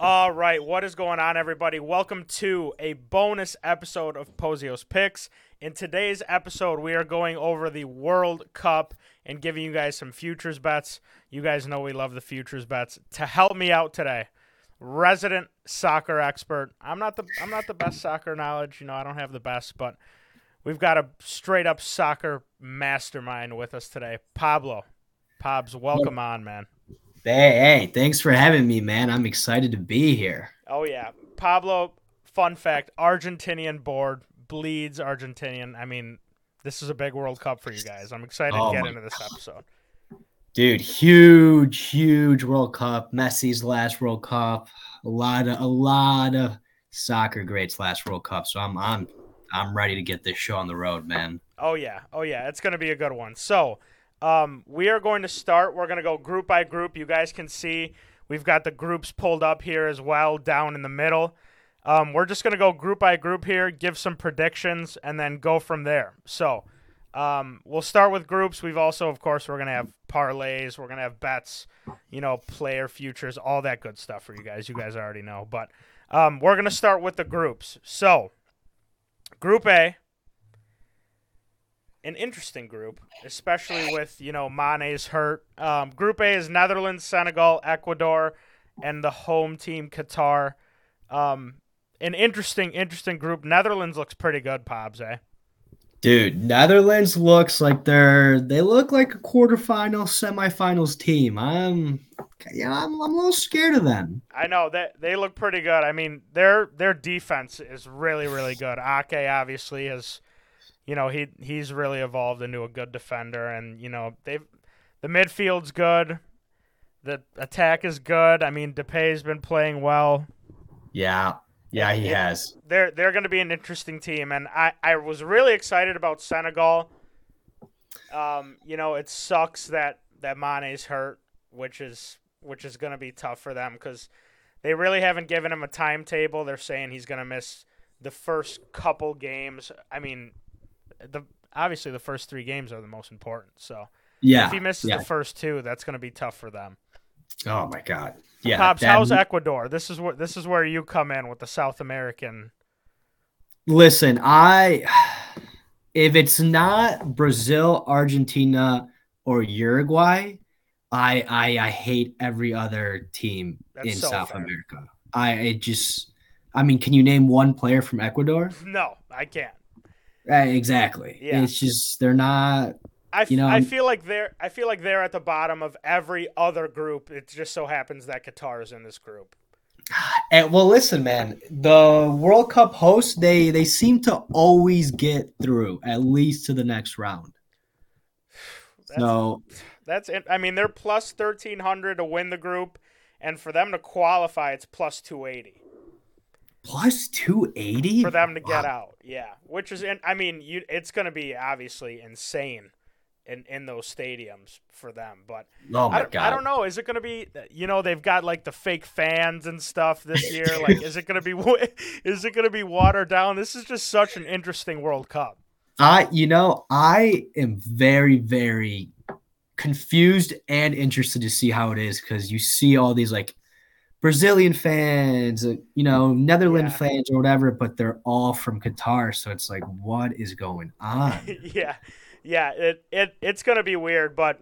All right, what is going on, everybody? Welcome to a bonus episode of Pozios Picks. In today's episode, we are going over the World Cup and giving you guys some futures bets. You guys know we love the futures bets. To help me out today, resident soccer expert. I'm not the I'm not the best soccer knowledge, you know, I don't have the best, but we've got a straight up soccer mastermind with us today. Pablo. Pabs, welcome on, man. Hey, hey, thanks for having me, man. I'm excited to be here. Oh yeah, Pablo. Fun fact: Argentinian board bleeds Argentinian. I mean, this is a big World Cup for you guys. I'm excited Oh to get into this episode. Dude, huge, huge World Cup. Messi's last World Cup. A lot of a lot of soccer greats last World Cup. So I'm I'm I'm ready to get this show on the road, man. Oh yeah, oh yeah, it's gonna be a good one. So, um, we are going to start. We're gonna go group by group. You guys can see we've got the groups pulled up here as well, down in the middle. Um, we're just gonna go group by group here, give some predictions, and then go from there. So, um, we'll start with groups. We've also, of course, we're gonna have parlays. We're gonna have bets. You know, player futures, all that good stuff for you guys. You guys already know, but um, we're gonna start with the groups. So, Group A an interesting group, especially with you know Mane's hurt. Um, group A is Netherlands, Senegal, Ecuador, and the home team Qatar. Um, an interesting, interesting group. Netherlands looks pretty good, Pobs, eh? Dude, Netherlands looks like they're they look like a quarterfinal, semifinals team. I'm yeah, I'm, I'm a little scared of them. I know that they look pretty good. I mean, their their defense is really, really good. Ake obviously has, you know, he he's really evolved into a good defender, and you know they've the midfield's good, the attack is good. I mean, Depay's been playing well. Yeah. Yeah, he Yeah. has. they're they're going to be an interesting team, and I I was really excited about Senegal. Um, you know, it sucks that that Mane's hurt, which is which is going to be tough for them because they really haven't given him a timetable. They're saying he's going to miss the first couple games. I mean, the obviously the first three games are the most important. So Yeah. if he misses yeah. the first two, that's going to be tough for them. Oh my god. Yeah. Pops, that- how's Ecuador? This is where this is where you come in with the South American. Listen, I if it's not Brazil, Argentina, or Uruguay, I I, I hate every other team That's in so South fair. America. I it just I mean, can you name one player from Ecuador? No, I can't. Uh, exactly. Yeah. It's just they're not I, f- You know, I feel like they're I feel like they're at the bottom of every other group. It just so happens that Qatar is in this group. And well, listen, man, the World Cup hosts they they seem to always get through at least to the next round. That's, So that's it. I mean, they're plus thirteen hundred to win the group, and for them to qualify, it's plus two eighty plus two eighty for them to get out. Yeah, which is, in, I mean, you it's going to be obviously insane in in those stadiums for them, but. Oh I my don't, god! I don't know. Is it going to be? You know, they've got like the fake fans and stuff this year. like, is it going to be? Is it going to be watered down? This is just such an interesting World Cup. I, you know, I am very, very confused and interested to see how it is because you see all these like Brazilian fans, uh, you know, Netherlands Yeah. fans or whatever, but they're all from Qatar. So it's like, what is going on? yeah, yeah. It it it's going to be weird, but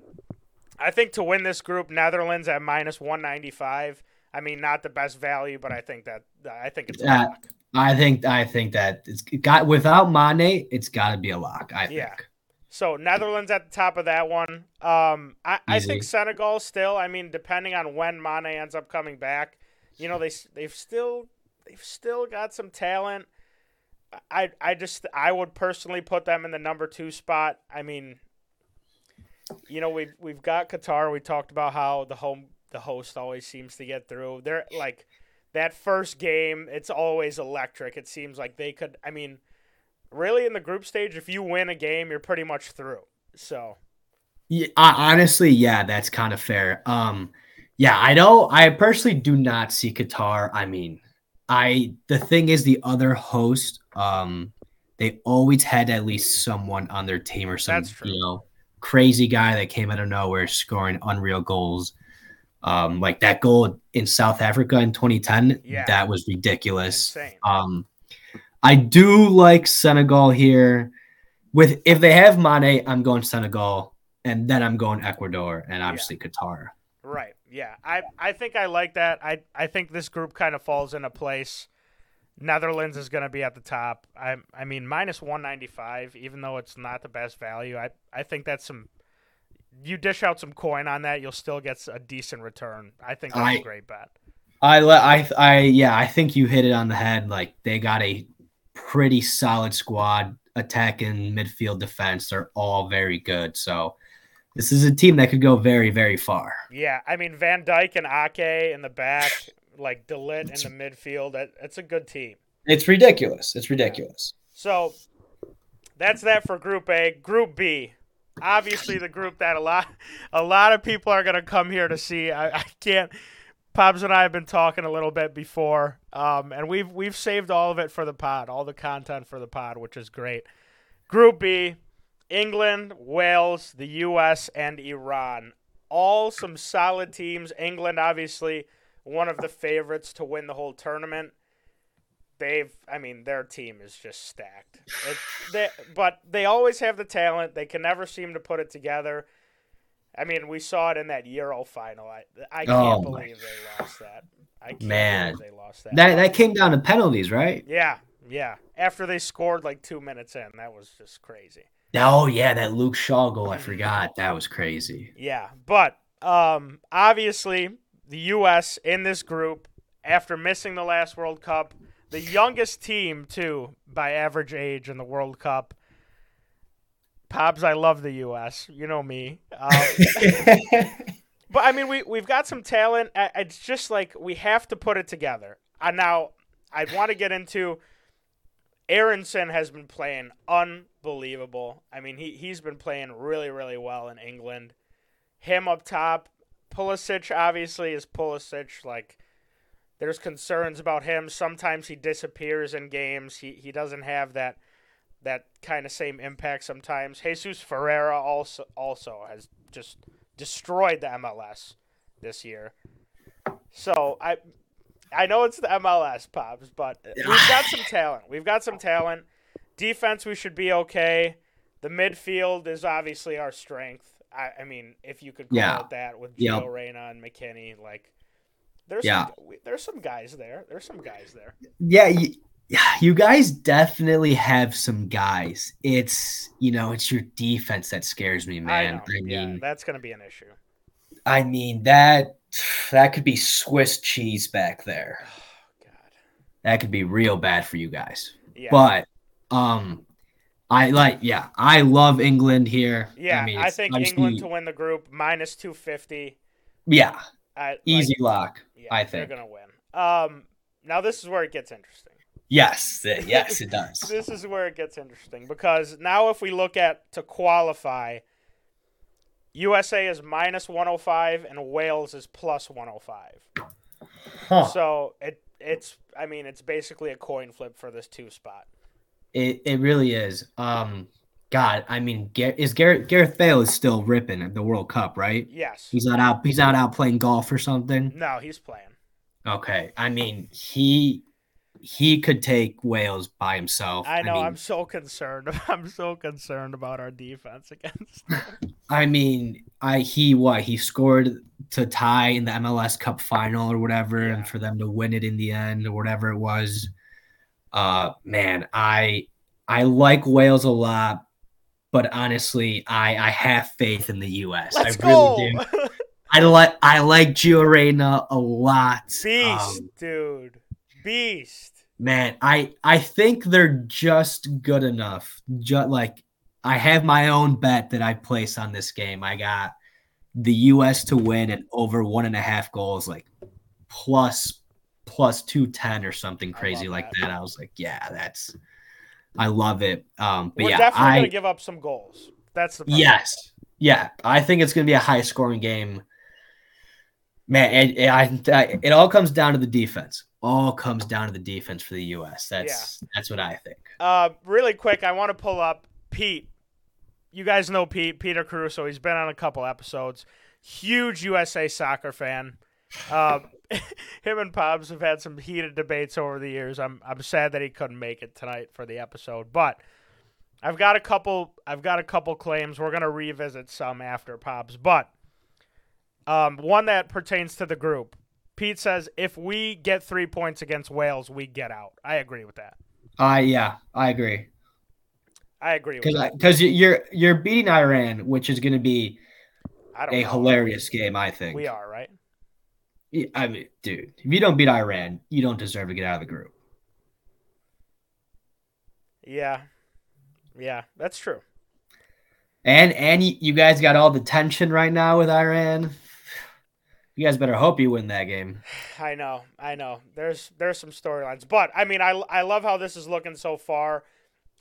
I think to win this group, Netherlands at minus one ninety five. I mean, not the best value, but I think that I think it's lock. I think, I think that it's got without Mane, it's got to be a lock. I Yeah. think. So Netherlands at the top of that one. Um, I, I think Senegal still. I mean, depending on when Mane ends up coming back, you know they they've still they've still got some talent. I I just I would personally put them in the number two spot. I mean, you know we've we've got Qatar. We talked about how the home the host always seems to get through. They're like that first game. It's always electric. It seems like they could. I mean really in the group stage, if you win a game, you're pretty much through. So Yeah, I, honestly, yeah, that's kind of fair. Um, yeah, I don't. I personally do not see Qatar. I mean, I the thing is, the other host, um, they always had at least someone on their team or some you know crazy guy that came out of nowhere scoring unreal goals. Um, like that goal in South Africa in 2010, Yeah. that was ridiculous. Insane. Um, I do like Senegal here. With if they have Mane, I'm going Senegal, and then I'm going Ecuador, and obviously Qatar. Right. Yeah. I I think I like that. I I think this group kind of falls into place. Netherlands is going to be at the top. I I mean minus 195 even though it's not the best value. I I think that's some you dish out some coin on that, you'll still get a decent return. I think that's a I- great bet. I I I yeah, I think you hit it on the head. Like they got a pretty solid squad, attack and midfield defense. They're all very good. So this is a team that could go very, very far. Yeah, I mean Van Dijk and Ake in the back, like De Ligt in the midfield. That that's a good team. It's ridiculous. It's ridiculous. So that's that for Group A. Group B, obviously the group that a lot a lot of people are gonna come here to see. I, I can't. Pops and I have been talking a little bit before, um, and we've we've saved all of it for the pod, all the content for the pod, which is great. Group B, England, Wales, the U.S., and Iran. All some solid teams. England, obviously, one of the favorites to win the whole tournament they've I mean their team is just stacked. It, they, but they always have the talent. They can never seem to put it together. I mean, we saw it in that Euro final. I I can't Oh, believe they lost that. I can't Man. they lost that. That that came down to penalties, right? yeah, yeah. After they scored like two minutes in, that was just crazy. Oh yeah, that Luke Shaw goal. I forgot. That was crazy. Yeah, but um, obviously the U.S. in this group, after missing the last World Cup, the youngest team too by average age in the World Cup. Pops, I love the U.S. You know me. Um, but I mean, we we've got some talent. It's just like we have to put it together. And now I want to get into. Aaronson has been playing unbelievable. I mean, he he's been playing really really well in England. Him up top, Pulisic obviously is Pulisic. Like, there's concerns about him. Sometimes he disappears in games. He he doesn't have that that kind of same impact sometimes. Jesus Ferreira also also has just destroyed the MLS this year. So I I know it's the MLS pops, but we've got some talent. We've got some talent. Defense we should be okay. The midfield is obviously our strength. I, I mean, if you could call Yeah. it that with Yep. Reyna and McKennie, like there's Yeah. some, there's some guys there. There's some guys there. Yeah, you, you guys definitely have some guys. It's you know, it's your defense that scares me, I man. know. I, yeah, mean, that's gonna be an issue. I mean that that could be Swiss cheese back there. Oh God. That could be real bad for you guys. Yeah. But um, I like yeah, I love England here. yeah, I, I mean, it's think England to win the group minus two fifty. Yeah, I easy lock. Yeah, I think they're gonna win. Um, now this is where it gets interesting. Yes, yes, it does. This is where it gets interesting because now if we look at to qualify, USA is minus 105 and Wales is plus 105. Huh. So it it's I mean it's basically a coin flip for this two spot. It it really is. Um, God, I mean, Gar- is Gareth Gareth Bale is still ripping at the World Cup, right? Yes. He's not out. He's not out playing golf or something. no, he's playing. Okay, I mean, he he could take Wales by himself. I know. mean, I'm so concerned. I'm so concerned about our defense against. I mean, I he what he scored to tie in the MLS Cup final or whatever, Yeah. and for them to win it in the end or whatever it was. Uh, man, I I like Wales a lot, but honestly, I I have faith in the U.S. Let's I really go. do. I like I like Gio Reyna a lot. Beast, Um, dude. Beast. Man, I I think they're just good enough. Just like I have my own bet that I place on this game. I got the U.S. to win and over one and a half goals, like plus plus two ten or something crazy like that. that. I was like, yeah, that's I love it. Um, but We're yeah, definitely I gonna give up some goals. That's the problem. yes, yeah, I think it's gonna be a high scoring game. Man, it, it, I, it all comes down to the defense. All comes down to the defense for the U.S. That's that's what I think. Uh, really quick, I want to pull up Pete. You guys know Pete, Peter Caruso. He's been on a couple episodes. huge USA soccer fan. Um, him and Pops have had some heated debates over the years. I'm I'm sad that he couldn't make it tonight for the episode, but I've got a couple. I've got a couple claims. We're gonna revisit some after Pops, but um, one that pertains to the group. Pete says if we get three points against Wales, we get out. I agree with that. I yeah, I agree. I agree with. Because you're you're beating Iran, which is going to be a know. hilarious game. I think. We are right. I mean, dude, if you don't beat Iran, you don't deserve to get out of the group. Yeah, yeah, that's true. And and you guys got all the tension right now with Iran. You guys better hope you win that game. I know, I know. There's there's some storylines, but I mean, I I love how this is looking so far.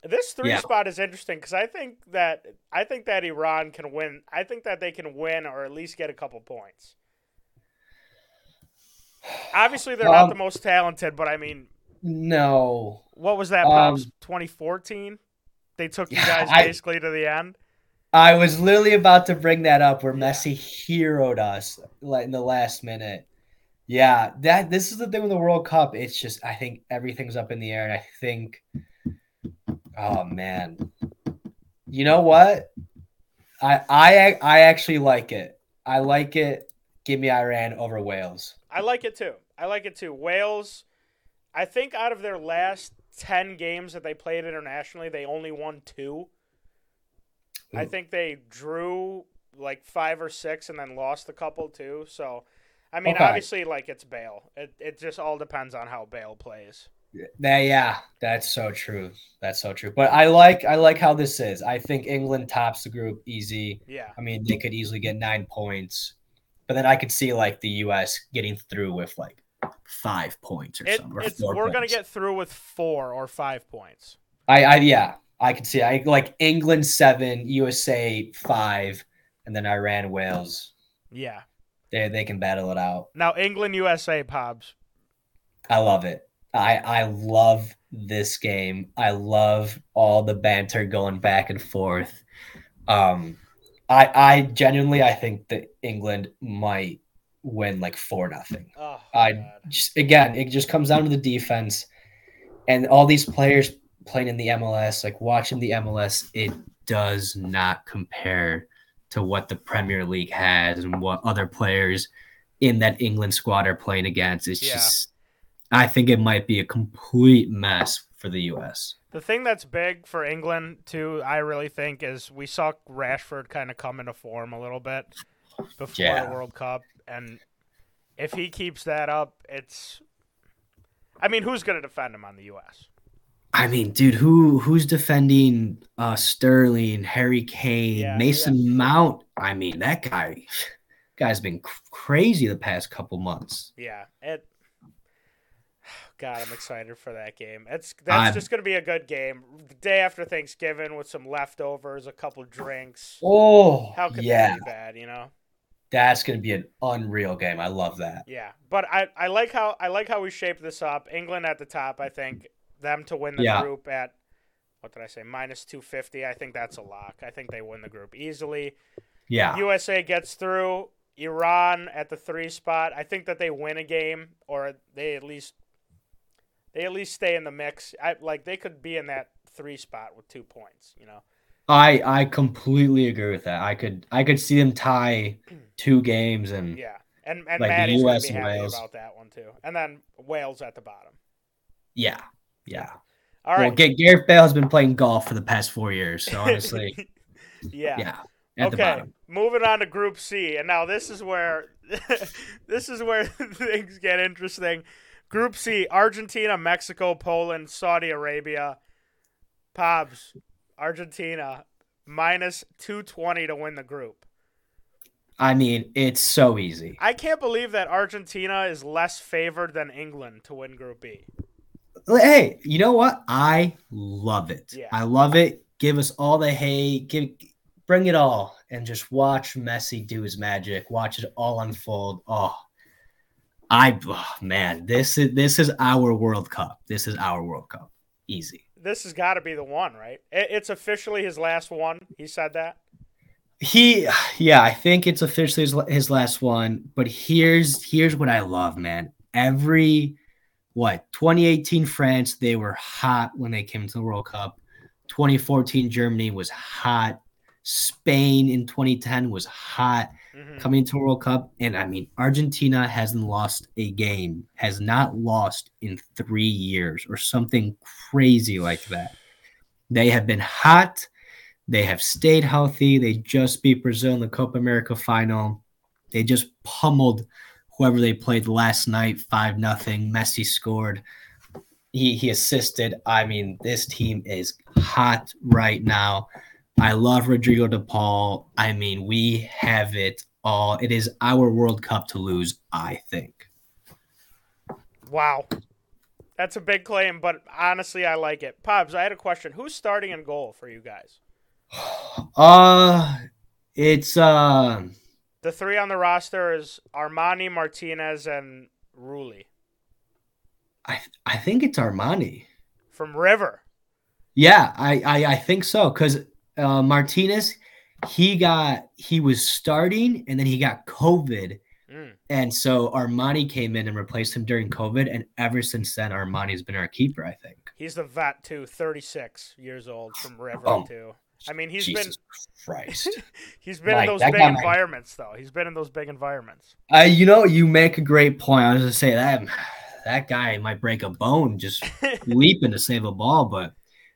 This three Yeah. spot is interesting because I think that I think that Iran can win. I think that they can win or at least get a couple points. Obviously, they're not Um, the most talented, but I mean, No, what was that? um, Pops 2014. They took you guys I- basically to the end. I was literally about to bring that up where. Messi heroed us like in the last minute. Yeah, that this is the thing with the World Cup. It's just I think everything's up in the air, and I think, oh man, you know what? I I I actually like it. I like it. Give me Iran over Wales. I like it too. I like it too. Wales, I think out of their last 10 games that they played internationally, they only won two. I hmm. think they drew like five or six and then lost a couple too. So, I mean, Okay. obviously, like it's Bale. It, it just all depends on how Bale plays. That yeah, that's so true. That's so true. But I like I like how this is. I think England tops the group easy. Yeah. I mean, they could easily get nine points, but then I could see like the U.S. getting through with like five points or It, something. Or we're going to get through with four or five points. I, I yeah, I could see. I like England seven, USA five, and then Iran, Wales. Yeah. They they can battle it out. Now, England, USA, Pobs. I love it. I I love this game. I love all the banter going back and forth. Um, I I genuinely I think that England might win like four nothing. Oh, I God. just again, it just comes down to the defense, and all these players playing in the MLS. Like watching the MLS, it does not compare to what the Premier League has and what other players in that England squad are playing against. It's Yeah. just, I think it might be a complete mess for the U.S. The thing that's big for England too, I really think, is we saw Rashford kind of come into form a little bit before Yeah. the World Cup, and if he keeps that up, it's. I mean, who's going to defend him on the U.S.? I mean, dude, who who's defending uh Sterling, Harry Kane, Yeah, Mason Mount? I mean, that guy guy's been crazy the past couple months. Yeah, it. God, I'm excited for that game. It's that's I'm- just going to be a good game. The day after Thanksgiving with some leftovers, a couple drinks. Oh, How could yeah, that be bad? You know. that's gonna be an unreal game. I love that. Yeah, but I, I like how I like how we shaped this up. England at the top, I think them to win the Yeah. group at what did I say minus two fifty. I think that's a lock. I think they win the group easily. Yeah, USA gets through. Iran at the three spot. I think that they win a game or they at least they at least stay in the mix. I like they could be in that three spot with two points. You know. I I completely agree with that. I could I could see them tie two games and Yeah, and and Like the Maddie's gonna be happy Wales. about that one too. And then Wales at the bottom. yeah, yeah. All right. Well, Ga- Gareth Bale has been playing golf for the past four years, so honestly, yeah. yeah, at okay, moving on to Group C, and now this is where this is where things get interesting. Group C: Argentina, Mexico, Poland, Saudi Arabia. Pobs, Argentina minus two twenty to win the group. I mean, it's so easy. I can't believe that Argentina is less favored than England to win Group B. Hey, you know what? I love it. Yeah. I love it. Give us all the hate. Give, bring it all, and just watch Messi do his magic. Watch it all unfold. Oh, I oh, man, this is this is our World Cup. This is our World Cup. Easy. This has got to be the one, right? It's officially his last one. He said that. He, yeah, I think it's officially his, his last one. But here's here's what I love, man. Every what 2018 France, they were hot when they came to the World Cup. 2014 Germany was hot. Spain in 2010 was hot Mhm. coming to World Cup. And I mean, Argentina hasn't lost a game, has not lost in three years or something crazy like that. They have been hot. They have stayed healthy. They just beat Brazil in the Copa America final. They just pummeled whoever they played last night, 5 nothing. Messi scored. He, he assisted. I mean, this team is hot right now. I love Rodrigo De Paul. I mean, we have it all. It is our World Cup to lose, I think. Wow. That's a big claim, but honestly, I like it. Pops, I had a question. Who's starting in goal for you guys? Uh it's uh The three on the roster is Armani, Martinez, and Rulli. I I think it's Armani. from River. Yeah, I I, I think so because uh, Martinez he got he was starting and then he got COVID Mm. and so Armani came in and replaced him during COVID and ever since then Armani's been our keeper. I think. He's the vet too, 36 years old from River Oh, too. I mean, he's Jesus Christ. been he's been Mike, in those big might- environments though. He's been in those big environments. Uh, you know, you make a great point. I was gonna say that that guy might break a bone just leaping to save a ball, but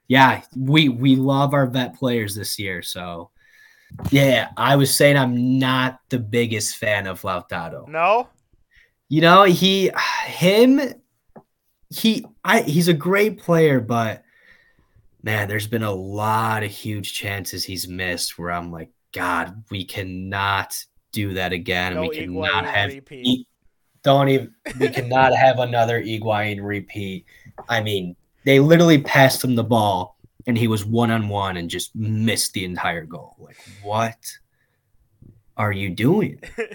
yeah, we we love our vet players this year. So yeah, I was saying I'm not the biggest fan of Lautaro. no? You know, he him he I he's a great player, but man, there's been a lot of huge chances he's missed where I'm like, God, we cannot do that again. No we cannot have repeat. Don't even we cannot have another Higuain repeat. I mean, they literally passed him the ball and he was one on one and just missed the entire goal. Like, what are you doing?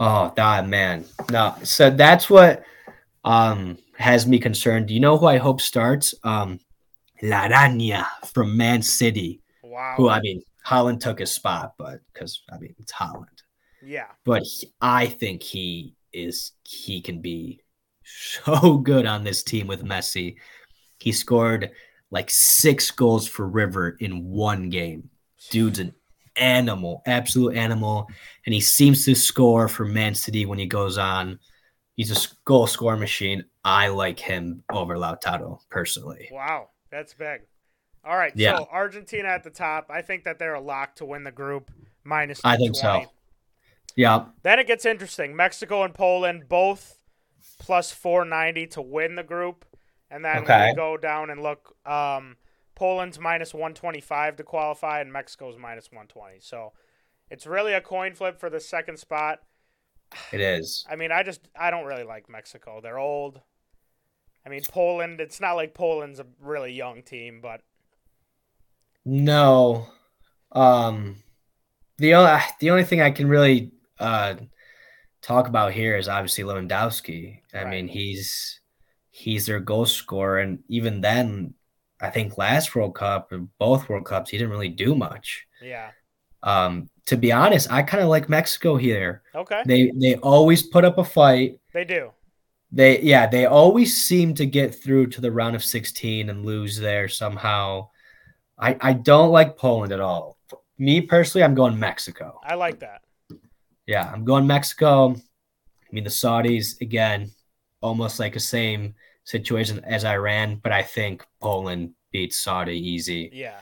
Oh, God, man. No, so that's what um has me concerned. Do you know who I hope starts? Um La Araña from Man City. wow. Who I mean, Haaland took his spot, but because I mean it's Haaland. yeah. But he- I think he is he can be so good on this team with Messi. He scored like six goals for River in one game. Dude's an animal, absolute animal, and he seems to score for Man City when he goes on. He's a goal score machine. I like him over Lautaro personally. Wow, that's big. All right, Yeah. so Argentina at the top. I think that they're a lock to win the group minus I think so. Yeah, Then it gets interesting. Mexico and Poland both plus 490 to win the group. And then Okay. you go down and look, um, Poland's minus 125 to qualify and Mexico's minus 120. So it's really a coin flip for the second spot. it is. I mean, I just I don't really like Mexico. They're old. I mean, Poland, it's not like Poland's a really young team, but No. Um the only the only thing I can really uh talk about here is obviously Lewandowski. I Right. mean, he's he's their goal scorer and even then I think last World Cup or both World Cups he didn't really do much. yeah. Um to be honest, I kind of like Mexico here. Okay. They they always put up a fight. They do. They yeah, they always seem to get through to the round of 16 and lose there somehow. I I don't like Poland at all. Me personally, I'm going Mexico. I like that. Yeah, I'm going Mexico. I mean the Saudis again, almost like the same situation as Iran, but I think Poland beats Saudi easy. Yeah.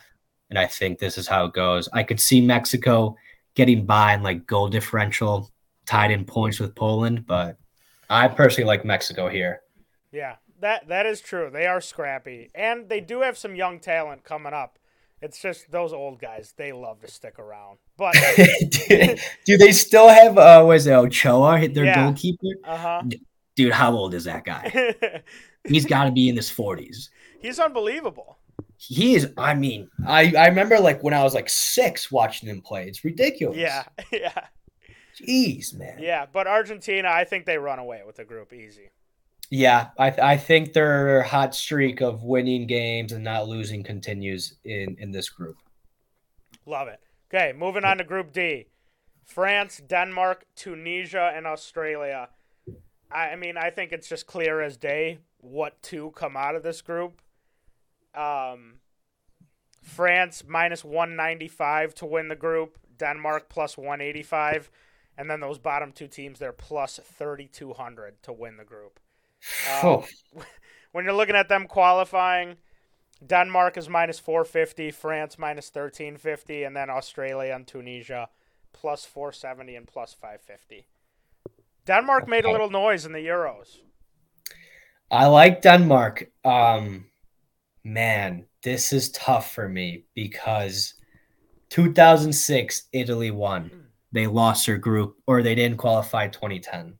And I think this is how it goes. I could see Mexico getting by in like goal differential, tied in points with Poland, but I personally like Mexico here. Yeah, that that is true. They are scrappy, and they do have some young talent coming up. It's just those old guys; they love to stick around. But do they still have uh was it Ochoa hit their Yeah. goalkeeper? uh huh, Dude, how old is that guy? He's got to be in his 40s. he's unbelievable. He is. I mean, I I remember like when I was like six watching him play. It's ridiculous. Yeah, yeah, Jeez, man. yeah. But Argentina, I think they run away with the group easy. Yeah, I I think their hot streak of winning games and not losing continues in in this group. Love it. Okay, moving on to Group D. France, Denmark, Tunisia, and Australia. I, I mean, I think it's just clear as day what two come out of this group. Um, France minus 195 to win the group, Denmark plus 185, and then those bottom two teams they're plus 3200 to win the group. Um, when you're looking at them qualifying, Denmark is minus 450, France minus 1350, and then Australia and Tunisia plus 470 and plus 550. Denmark made a little noise in the Euros. I like Denmark. Um, man, this is tough for me because 2006 Italy won. They lost their group or they didn't qualify 2010.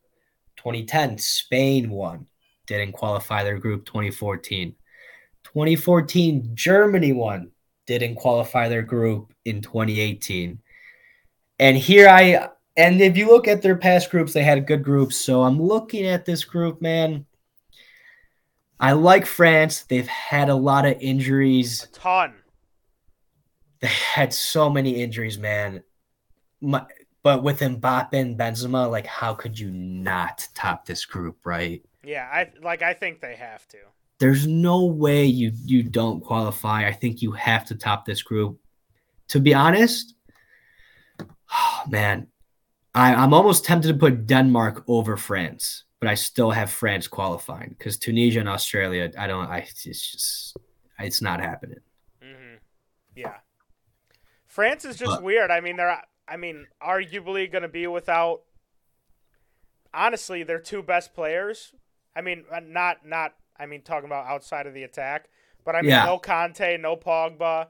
2010 Spain won. Didn't qualify their group 2014. 2014 Germany won. Didn't qualify their group in 2018. And here I and if you look at their past groups, they had good groups. So I'm looking at this group, man. I like France. They've had a lot of injuries. A ton. They had so many injuries, man. My, but with Mbappe and Benzema, like, how could you not top this group, right? Yeah, I like. I think they have to. There's no way you you don't qualify. I think you have to top this group. To be honest, oh, man, I, I'm almost tempted to put Denmark over France, but I still have France qualifying because Tunisia and Australia. I don't. I it's just it's not happening. Mm-hmm. Yeah, France is just but, weird. I mean, they're. I mean, arguably going to be without. Honestly, their two best players. I mean, uh, not not. I mean, talking about outside of the attack, but I mean, yeah. no Kanté, no Pogba.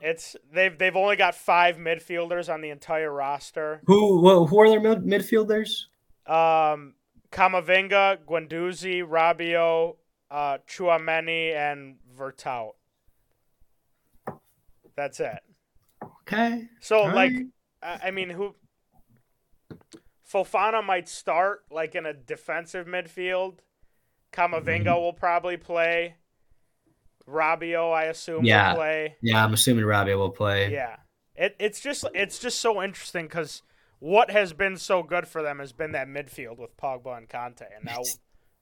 It's they've they've only got five midfielders on the entire roster. Who who are their mid- midfielders? Um, Camavinga, Guendouzi, Rabiot, uh, Tchouameni, and Veretout. That's it. Okay. So All like, right. I mean, who? Fofana might start like in a defensive midfield. Camavinga mm-hmm. will probably play. Rabiot, I assume, yeah. will play. Yeah, I'm assuming Rabiot will play. Yeah, it, it's just it's just so interesting because what has been so good for them has been that midfield with Pogba and Kanté, and now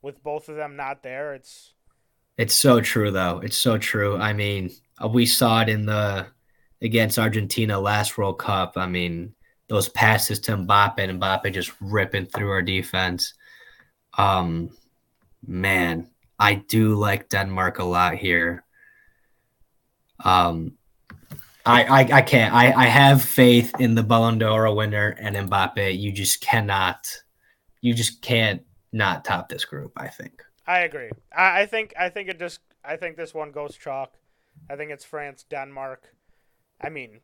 with both of them not there, it's it's so true though. It's so true. I mean, we saw it in the against Argentina last World Cup. I mean, those passes to Mbappe and Mbappe just ripping through our defense. Um, man, I do like Denmark a lot here. Um, I, I, I can't. I, I have faith in the Ballon d'Or winner and Mbappe. You just cannot. You just can't not top this group. I think. I agree. I, I think. I think it just. I think this one goes chalk. I think it's France, Denmark. I mean,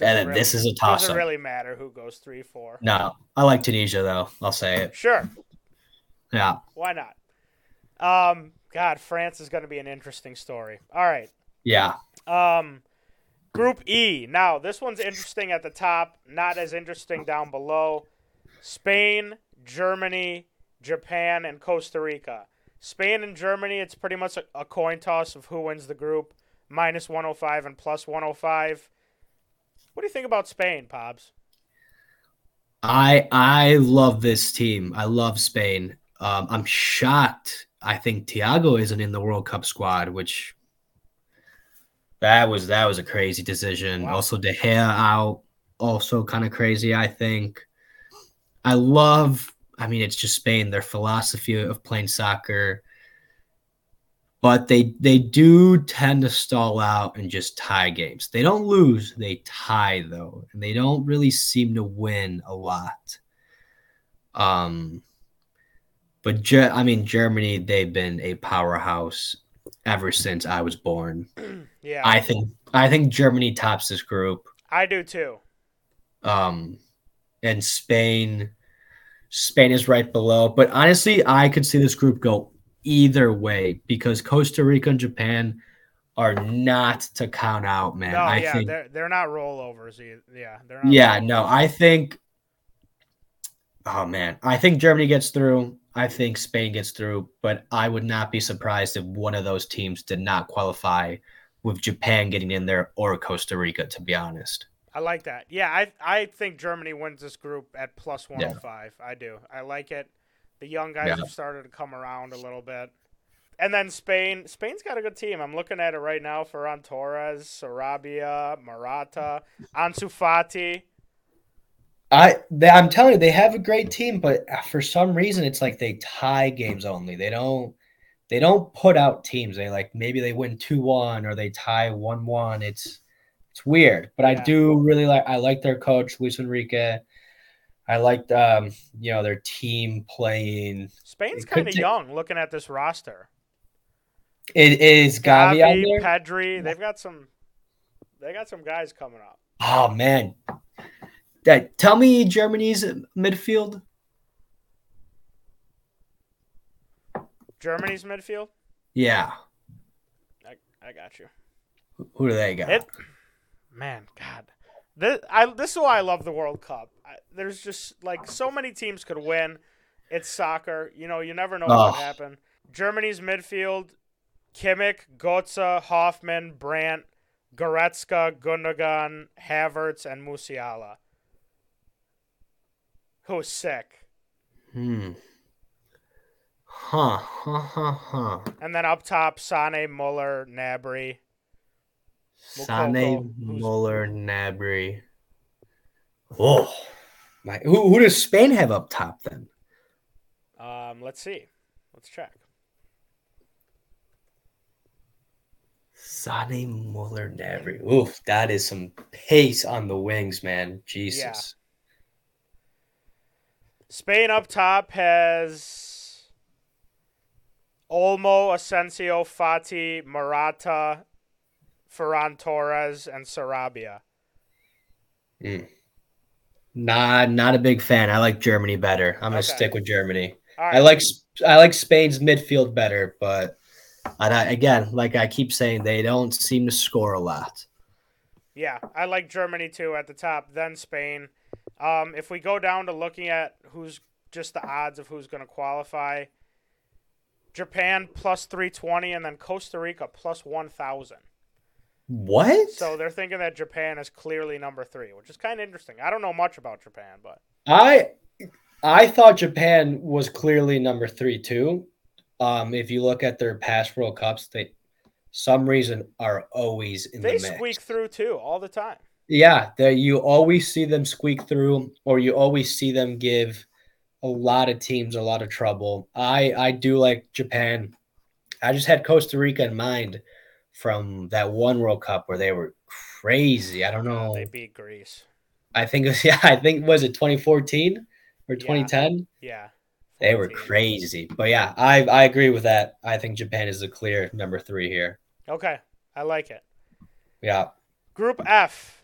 and really, this is a toss. It doesn't really matter who goes three, four. No, I like Tunisia though. I'll say it. Sure. Yeah. Why not? Um, God, France is going to be an interesting story. All right. Yeah. Um, Group E. Now, this one's interesting at the top, not as interesting down below. Spain, Germany, Japan, and Costa Rica. Spain and Germany, it's pretty much a, a coin toss of who wins the group, minus 105 and plus 105. What do you think about Spain, Pobs? I I love this team. I love Spain. Um, I'm shocked. I think Thiago isn't in the World Cup squad, which that was that was a crazy decision. Wow. Also, De Gea out, also kind of crazy. I think. I love. I mean, it's just Spain. Their philosophy of playing soccer, but they they do tend to stall out and just tie games. They don't lose. They tie though, and they don't really seem to win a lot. Um, but Ge- I mean, Germany, they've been a powerhouse ever since I was born. yeah. I think I think Germany tops this group. I do too. Um and Spain Spain is right below, but honestly, I could see this group go either way because Costa Rica and Japan are not to count out, man. No, I yeah, think they're they're not rollovers. Yeah, they're not Yeah, no, I think Oh man, I think Germany gets through. I think Spain gets through, but I would not be surprised if one of those teams did not qualify with Japan getting in there or Costa Rica, to be honest. I like that. Yeah, I I think Germany wins this group at plus 105. I do. I like it. The young guys Yeah. have started to come around a little bit. And then Spain. Spain's got a good team. I'm looking at it right now. Ferran Torres, Sarabia, Morata, Ansu Fati. I they, I'm telling you, they have a great team, but for some reason, it's like they tie games only. They don't they don't put out teams. They like maybe they win two one or they tie one one. It's it's weird, but I do really like I like their coach Luis Enrique. I liked um you know their team playing. Spain's kind of ta- young looking at this roster. It is Gavi Gavi, there. Pedri, they've got some they got some guys coming up. Oh man, that tell me Germany's midfield. Germany's midfield? Yeah, I, I got you. who do they got? It, man, God, this I this is why I love the World Cup. There's just like so many teams could win. It's soccer, you know. You never know what Oh. could happen. Germany's midfield: Kimmich, Götze, Hofmann, Brandt, Goretzka, Gundogan, Havertz, and Musiala. Who's sick? Hmm. Huh. Huh. Huh. Huh. And then up top: Sane, Muller, Gnabry. Sane, Moukoko, Muller, Gnabry. Oh, my. Who, who does Spain have up top then? Um, let's see. Let's check. Sane, Muller, Gnabry. Oof, that is some pace on the wings, man. Jesus. Spain up top has Olmo, Asensio, Fati, Morata, Ferran Torres, and Sarabia. Nah, not a big fan. I like Germany better. I'm gonna Okay. stick with Germany. Right. I like I like Spain's midfield better, but and I, again, like I keep saying, they don't seem to score a lot. Yeah, I like Germany too at the top, then Spain. Um, if we go down to looking at who's just the odds of who's going to qualify, Japan plus 320 and then Costa Rica plus 1,000. What? So they're thinking that Japan is clearly number three, which is kind of interesting. I don't know much about Japan, but I I thought Japan was clearly number three too. Um, if you look at their past World Cups, they some reason are always in they the mix. squeak through too all the time. Yeah, that you always see them squeak through, or you always see them give a lot of teams a lot of trouble. I I do like Japan. I just had Costa Rica in mind from that one World Cup where they were crazy. I don't know. They beat Greece. I think it was yeah. I think was it 2014 or 2010. Yeah. They were crazy. But yeah, I I agree with that. I think Japan is the clear number three here. Okay, I like it. Yeah. Group F.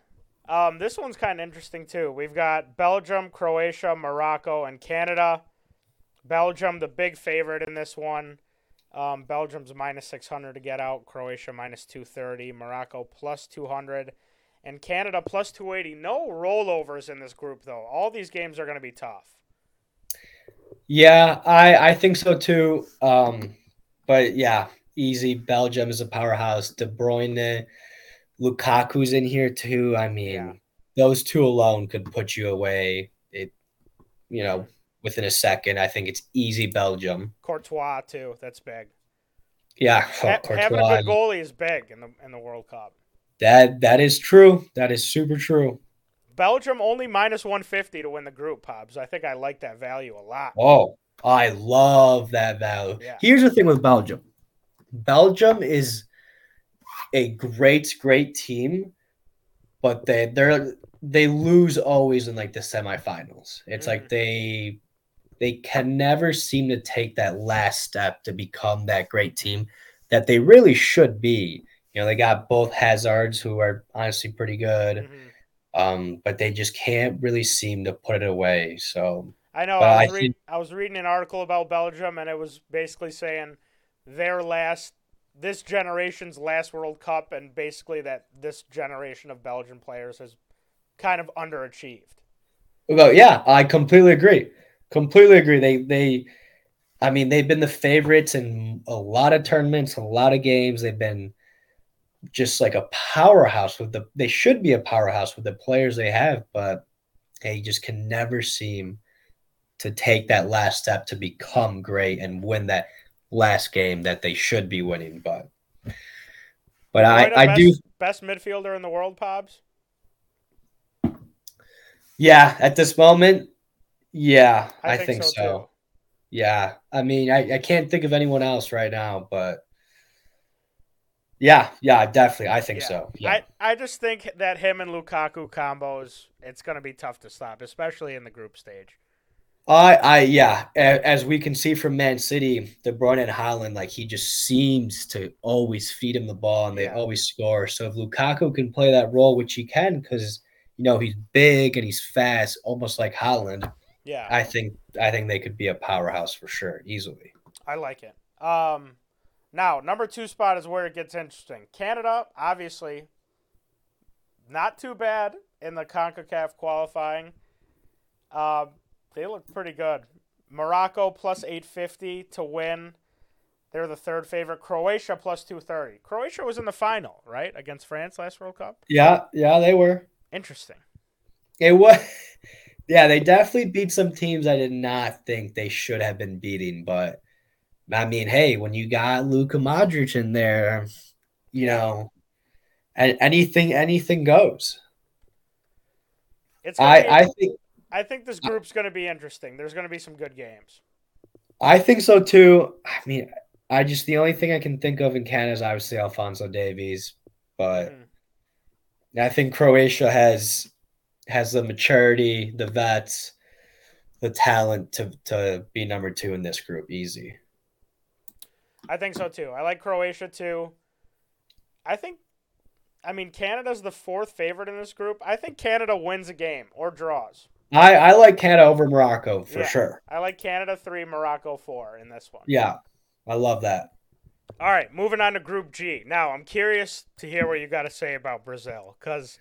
Um, this one's kind of interesting too. We've got Belgium, Croatia, Morocco, and Canada. Belgium, the big favorite in this one. Um, Belgium's minus 600 to get out. Croatia minus 230. Morocco plus 200. And Canada plus 280. No rollovers in this group, though. All these games are going to be tough. Yeah, I I think so too. Um, but yeah, easy. Belgium is a powerhouse. De Bruyne, Lukaku's in here too. I mean, Yeah. those two alone could put you away. It, you know, within a second. I think it's easy. Belgium. Courtois, too. That's big. Yeah, Ha- oh, having a good goalie is big in the, in the World Cup. that that is true. That is super true. Belgium only minus 150 to win the group, Pops. I think I like that value a lot. Oh, I love that value. Yeah. Here's the thing with Belgium. Belgium is a great, great team, but they they're they lose always in like the semifinals. It's Mhm. like they they can never seem to take that last step to become that great team that they really should be. You know, they got both Hazards who are honestly pretty good, Mhm. um, but they just can't really seem to put it away. So I know. I I was, read, I was reading an article about Belgium, and it was basically saying their last, this generation's last World Cup, and basically that this generation of Belgian players has kind of underachieved. Well, yeah, I completely agree. Completely agree. They they I mean, they've been the favorites in a lot of tournaments, a lot of games. They've been just like a powerhouse with the they should be a powerhouse with the players they have, but they just can never seem to take that last step to become great and win that last game that they should be winning. But but I, I best, do best midfielder in the world, Pobs. Yeah, at this moment, yeah, I, I think, think, so. so. Yeah, I mean, I, I can't think of anyone else right now, but yeah, yeah, definitely, I think Yeah. so. Yeah, I, I just think that him and Lukaku combos, it's going to be tough to stop, especially in the group stage. I, I, yeah, as we can see from Man City, De Bruyne and Haaland, like he just seems to always feed him the ball, and they Yeah. always score. So if Lukaku can play that role, which he can, because you know he's big and he's fast, almost like Haaland, Yeah, I think I think they could be a powerhouse for sure, easily. I like it. Um, now number two spot is where it gets interesting. Canada, obviously, not too bad in the Concacaf qualifying. Um, they look pretty good. Morocco plus eight fifty to win. They're the third favorite. Croatia plus two thirty. Croatia was in the final, right, against France last World Cup. Yeah, yeah, they were. Interesting. It was, yeah, they definitely beat some teams I did not think they should have been beating. But I mean, hey, when you got Luka Modric in there, you know, anything, anything goes. It's I, I think, I think this group's going to be interesting. There's going to be some good games. I think so too. I mean, I just the only thing I can think of in Canada is obviously Alphonso Davies, but Mhm. I think Croatia has has the maturity, the vets, the talent to to be number two in this group. Easy. I think so too. I like Croatia too. I think, I mean, Canada's the fourth favorite in this group. I think Canada wins a game or draws. I, I like Canada over Morocco for Yeah. sure. I like Canada three, Morocco four in this one. Yeah, I love that. All right, moving on to Group G. Now, I'm curious to hear what you got to say about Brazil because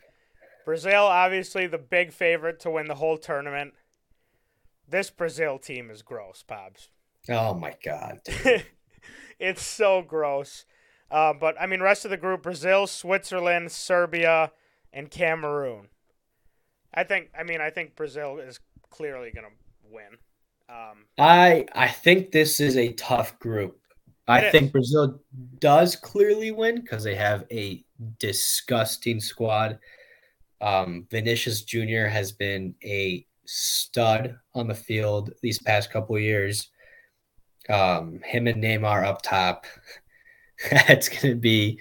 Brazil, obviously, the big favorite to win the whole tournament. This Brazil team is gross, Pobs. Oh my god. it's so gross. Uh, but I mean, rest of the group: Brazil, Switzerland, Serbia, and Cameroon. I think. I mean, I think Brazil is clearly gonna win. Um, I I think this is a tough group. I It is. think Brazil does clearly win because they have a disgusting squad. Um, Vinicius Jr. has been a stud on the field these past couple years. Um, him and Neymar up top. That's gonna be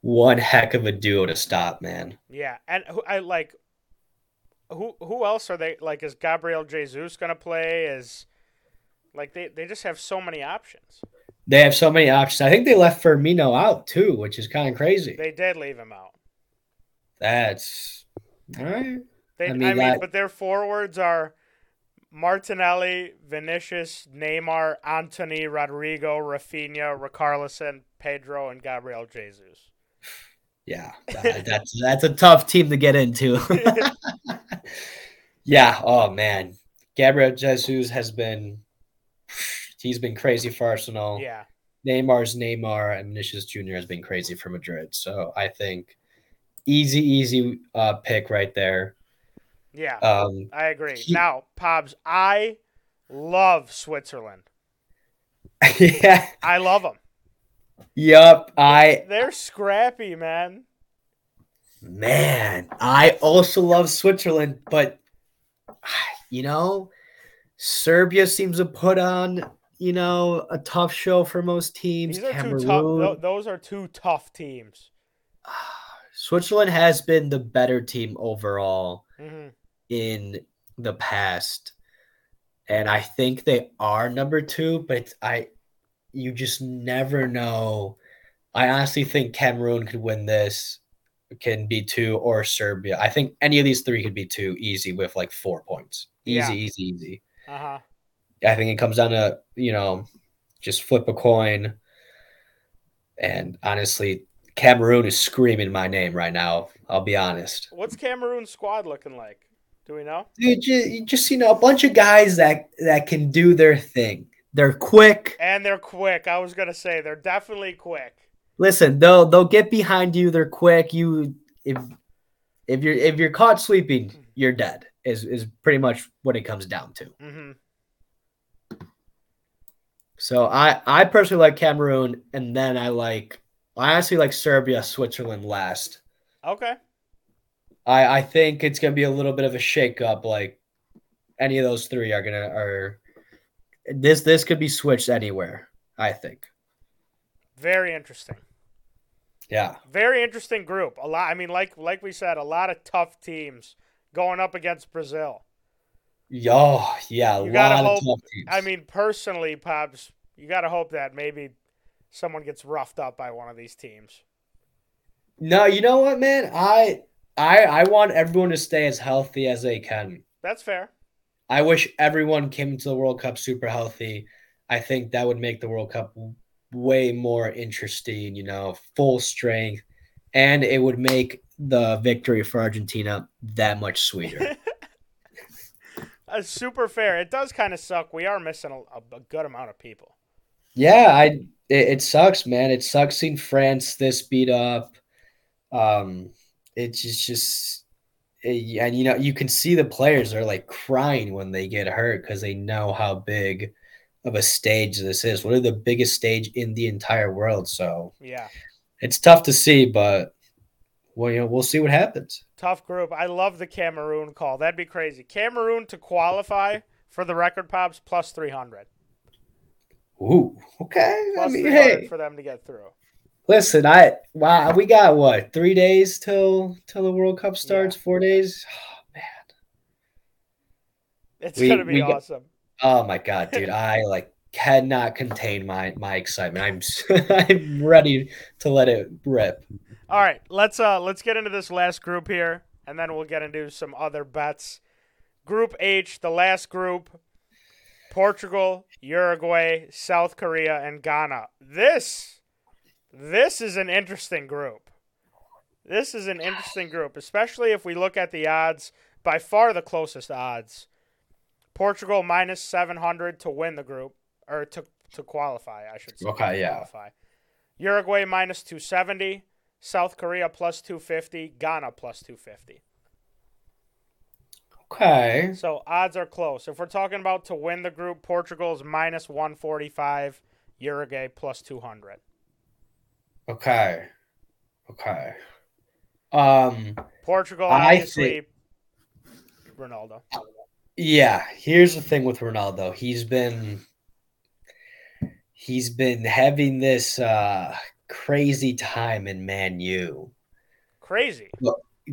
one heck of a duo to stop, man. yeah, and who, I like. Who who else are they like? Is Gabriel Jesus gonna play? Is like they, they just have so many options. They have so many options. I think they left Firmino out too, which is kind of crazy. They did leave him out. That's all right. They, I I mean, mean, that- but their forwards are Martinelli, Vinicius, Neymar, Antony, Rodrygo, Raphinha, Richarlison, Pedro, and Gabriel Jesus. Yeah, that- that's that's a tough team to get into. yeah. Oh man, Gabriel Jesus has been he's been crazy for Arsenal. yeah, Neymar's Neymar and Vinicius Jr. has been crazy for Madrid. So I think easy, easy uh, pick right there. yeah, Um, I agree. he- now, Pobs, I love Switzerland. yeah. I love them. Yep. I They're scrappy, man. Man, I also love Switzerland, but you know, Serbia seems to put on, you know, a tough show for most teams. These are two Cameroon, tough. Those are two tough teams. Switzerland has been the better team overall hmm in the past. And I think they are number 2, but I you just never know. I honestly think Cameroon could win this, can be 2 or Serbia. I think any of these 3 could be 2 easy with like 4 points. Easy, Yeah. easy, easy. Uh huh. I think it comes down to, you know, just flip a coin. And honestly, Cameroon is screaming my name right now. I'll be honest. What's Cameroon's squad looking like? Do we know? You just, you just you know a bunch of guys that that can do their thing. They're quick. And they're quick. I was gonna say they're definitely quick. Listen, they'll they'll get behind you. They're quick. You if if you're if you're caught sleeping, you're dead. Is is pretty much what it comes down to. Mm-hmm. So I I personally like Cameroon, and then I like I honestly like Serbia, Switzerland last. Okay. I I think it's gonna be a little bit of a shakeup. Like any of those three are gonna are this this could be switched anywhere. I think. Very interesting. Yeah. Very interesting group. A lot. I mean, like like we said, a lot of tough teams going up against Brazil. Yo, yeah, a You gotta lot of hope- tough teams. I mean, personally, Pops, you got to hope that maybe someone gets roughed up by one of these teams. no, you know what, man? I I I want everyone to stay as healthy as they can. That's fair. I wish everyone came to the World Cup super healthy. I think that would make the World Cup way more interesting, you know, full strength, and it would make the victory for Argentina that much sweeter. Uh, super fair. It does kind of suck. We are missing a, a, a good amount of people. yeah, I it, it sucks, man. It sucks seeing France this beat up. Um, it's just just it- and you know you can see the players are like crying when they get hurt because they know how big of a stage this is. What are the biggest stage in the entire world? So Yeah. it's tough to see, but well, you know, we'll see what happens. Tough group. I love the Cameroon call. That'd be crazy. Cameroon to qualify for the record pops plus 300. Ooh, okay. I Plus mean, 300 hey, for them to get through. listen, I wow, we got what three days till till the World Cup starts? Four days. Oh, man, it's We- to be got- awesome. Oh my god, dude! I like cannot contain my my excitement. I'm I'm ready to let it rip. All right, let's uh let's get into this last group here, and then we'll get into some other bets. Group H, the last group: Portugal, Uruguay, South Korea, and Ghana. This, this is an interesting group. This is an interesting group, especially if we look at the odds. By far, the closest odds. Portugal minus seven hundred to win the group, or to to qualify, I should say. Okay, yeah. Qualify. Uruguay minus two seventy. South Korea plus 250, Ghana plus 250. Okay. So odds are close. If we're talking about to win the group, Portugal's minus 145, Uruguay plus 200. Okay. Okay. Um. Portugal, I obviously, Ronaldo. Yeah. Here's the thing with Ronaldo. He's been. He's been having this uh crazy time in Man U. Crazy.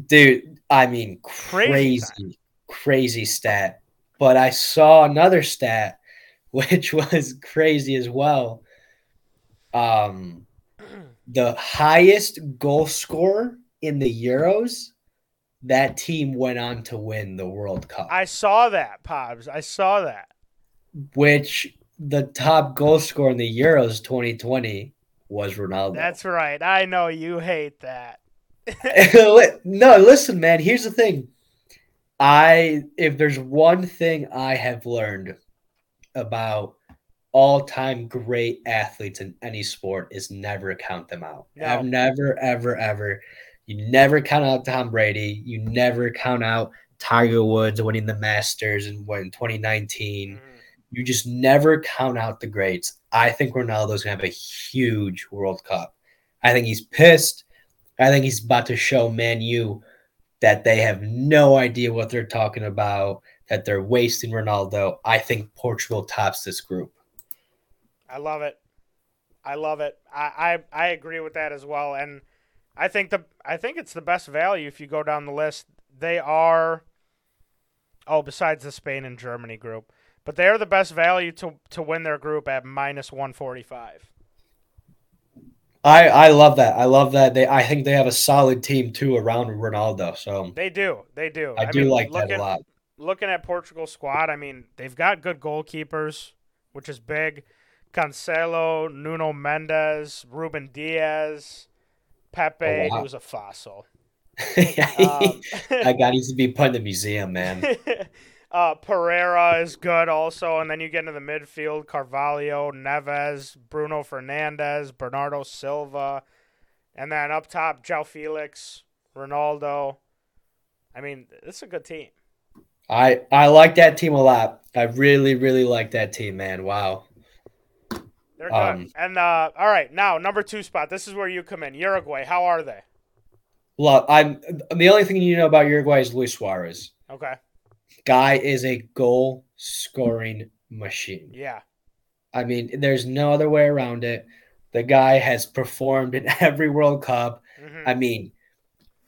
Dude, I mean Crazy crazy. Crazy, stat. But I saw another stat which was crazy as well. Um the highest goal scorer in the Euros, that team went on to win the World Cup. I saw that, Pobs. I saw that. which the top goal scorer in the Euros 2020 was Ronaldo. That's right. I know you hate that. no, listen, man. Here's the thing. I if there's one thing I have learned about all-time great athletes in any sport is never count them out. No. I've never, ever, ever. You never count out Tom Brady. You never count out Tiger Woods winning the Masters in what in 2019. Mhm. You just never count out the greats. I think Ronaldo's gonna have a huge World Cup. I think he's pissed. I think he's about to show Man U that they have no idea what they're talking about, that they're wasting Ronaldo. I think Portugal tops this group. I love it. I love it. I, I I agree with that as well. And I think the I think it's the best value if you go down the list. They are oh, besides the Spain and Germany group. But they are the best value to to win their group at minus one forty five. I I love that. I love that. They I think they have a solid team too around Ronaldo. So They do. They do. I, do mean, like that looking, a lot. Looking at Portugal's squad, I mean, they've got good goalkeepers, which is big. Cancelo, Nuno Mendes, Ruben Dias, Pepe, Oh, wow. who's a fossil. that Um, guy needs to be put in the museum, man. Uh, Pereira is good also, and then you get into the midfield: Carvalho, Neves, Bruno Fernandes, Bernardo Silva, and then up top: João Felix, Ronaldo. I mean, it's a good team. I I like that team a lot. I really really like that team, man. Wow. They're good. Um, and uh, all right, now number two spot. This is where you come in. Uruguay. How are they? Well, I'm the only thing you know about Uruguay is Luis Suarez. Okay. Guy is a goal scoring machine. Yeah. I mean, there's no other way around it. The guy has performed in every World Cup. Mm-hmm. I mean,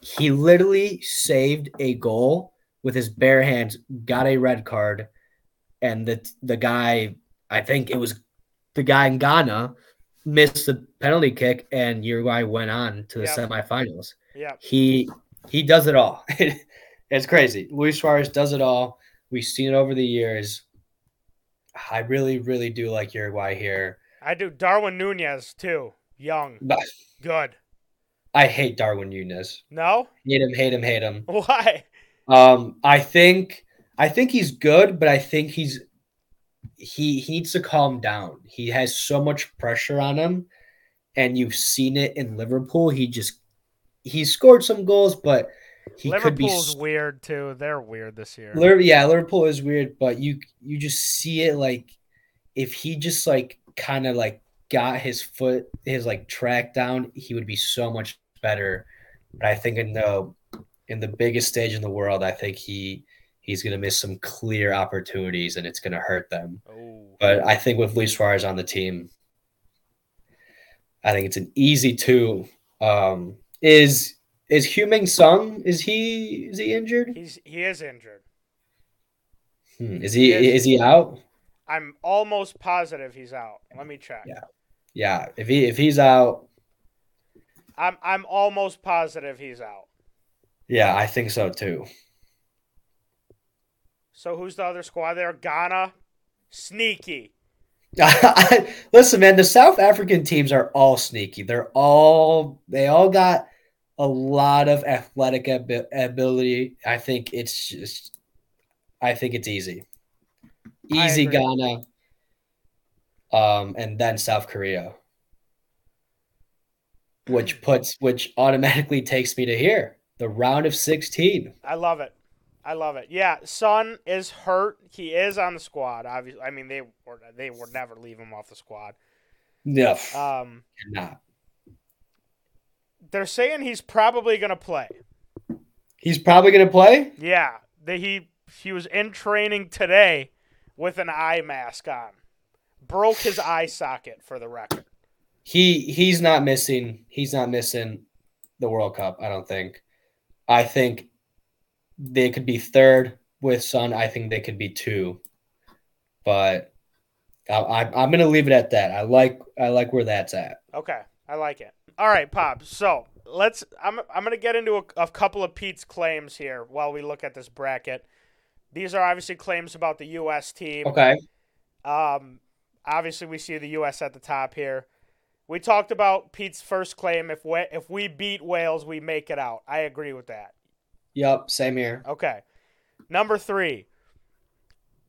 he literally saved a goal with his bare hands, got a red card, and the the guy, I think it was the guy in Ghana, missed the penalty kick, and Uruguay went on to the yep. semifinals. Yeah, he he does it all. it's crazy. Luis Suarez does it all. We've seen it over the years. I really, really do like Uruguay here. I do. Darwin Nunez too. Young, good. I hate Darwin Nunez. No, hate him, hate him, hate him. Why? Um, I think I think he's good, but I think he's he he needs to calm down. He has so much pressure on him, and you've seen it in Liverpool. He just he scored some goals, but he Liverpool's could be weird too. They're weird this year. Yeah, Liverpool is weird, but you you just see it like if he just like kind of like got his foot his like track down, he would be so much better. But I think in the in the biggest stage in the world, I think he he's to miss some clear opportunities and it's to hurt them. Oh. But I think with Luis Suarez on the team, I think it's an easy two. Um, is is Heung-min Son? Is he is he injured? He's he is injured. Hmm. Is he, he is, is he out? I'm almost positive he's out. Let me check. Yeah, yeah. If he if he's out, I'm I'm almost positive he's out. Yeah, I think so too. So who's the other squad there? Ghana, sneaky. Listen, man, the South African teams are all sneaky. They're all they all got a lot of athletic ab- ability. I think it's just, I think it's easy, easy Ghana, um, and then South Korea, which puts which automatically takes me to here the round of 16. I love it. I love it. Yeah, Son is hurt. He is on the squad. Obviously, I mean they were they would never leave him off the squad. No, um, you're not. They're saying he's probably going to play. He's probably going to play. Yeah, the, he he was in training today with an eye mask on. Broke his eye socket for the record. He he's not missing. He's not missing the World Cup. I don't think. I think they could be third with Son. I think they could be two, but I I, am going to leave it at that. I like I like where that's at. Okay, I like it. All right, Pop. So let's. I'm I'm going to get into a, a couple of Pete's claims here while we look at this bracket. These are obviously claims about the U.S. team. Okay. Um, obviously we see the U.S. at the top here. We talked about Pete's first claim. If we if we beat Wales, we make it out. I agree with that. Yep, same here. Okay. Number three.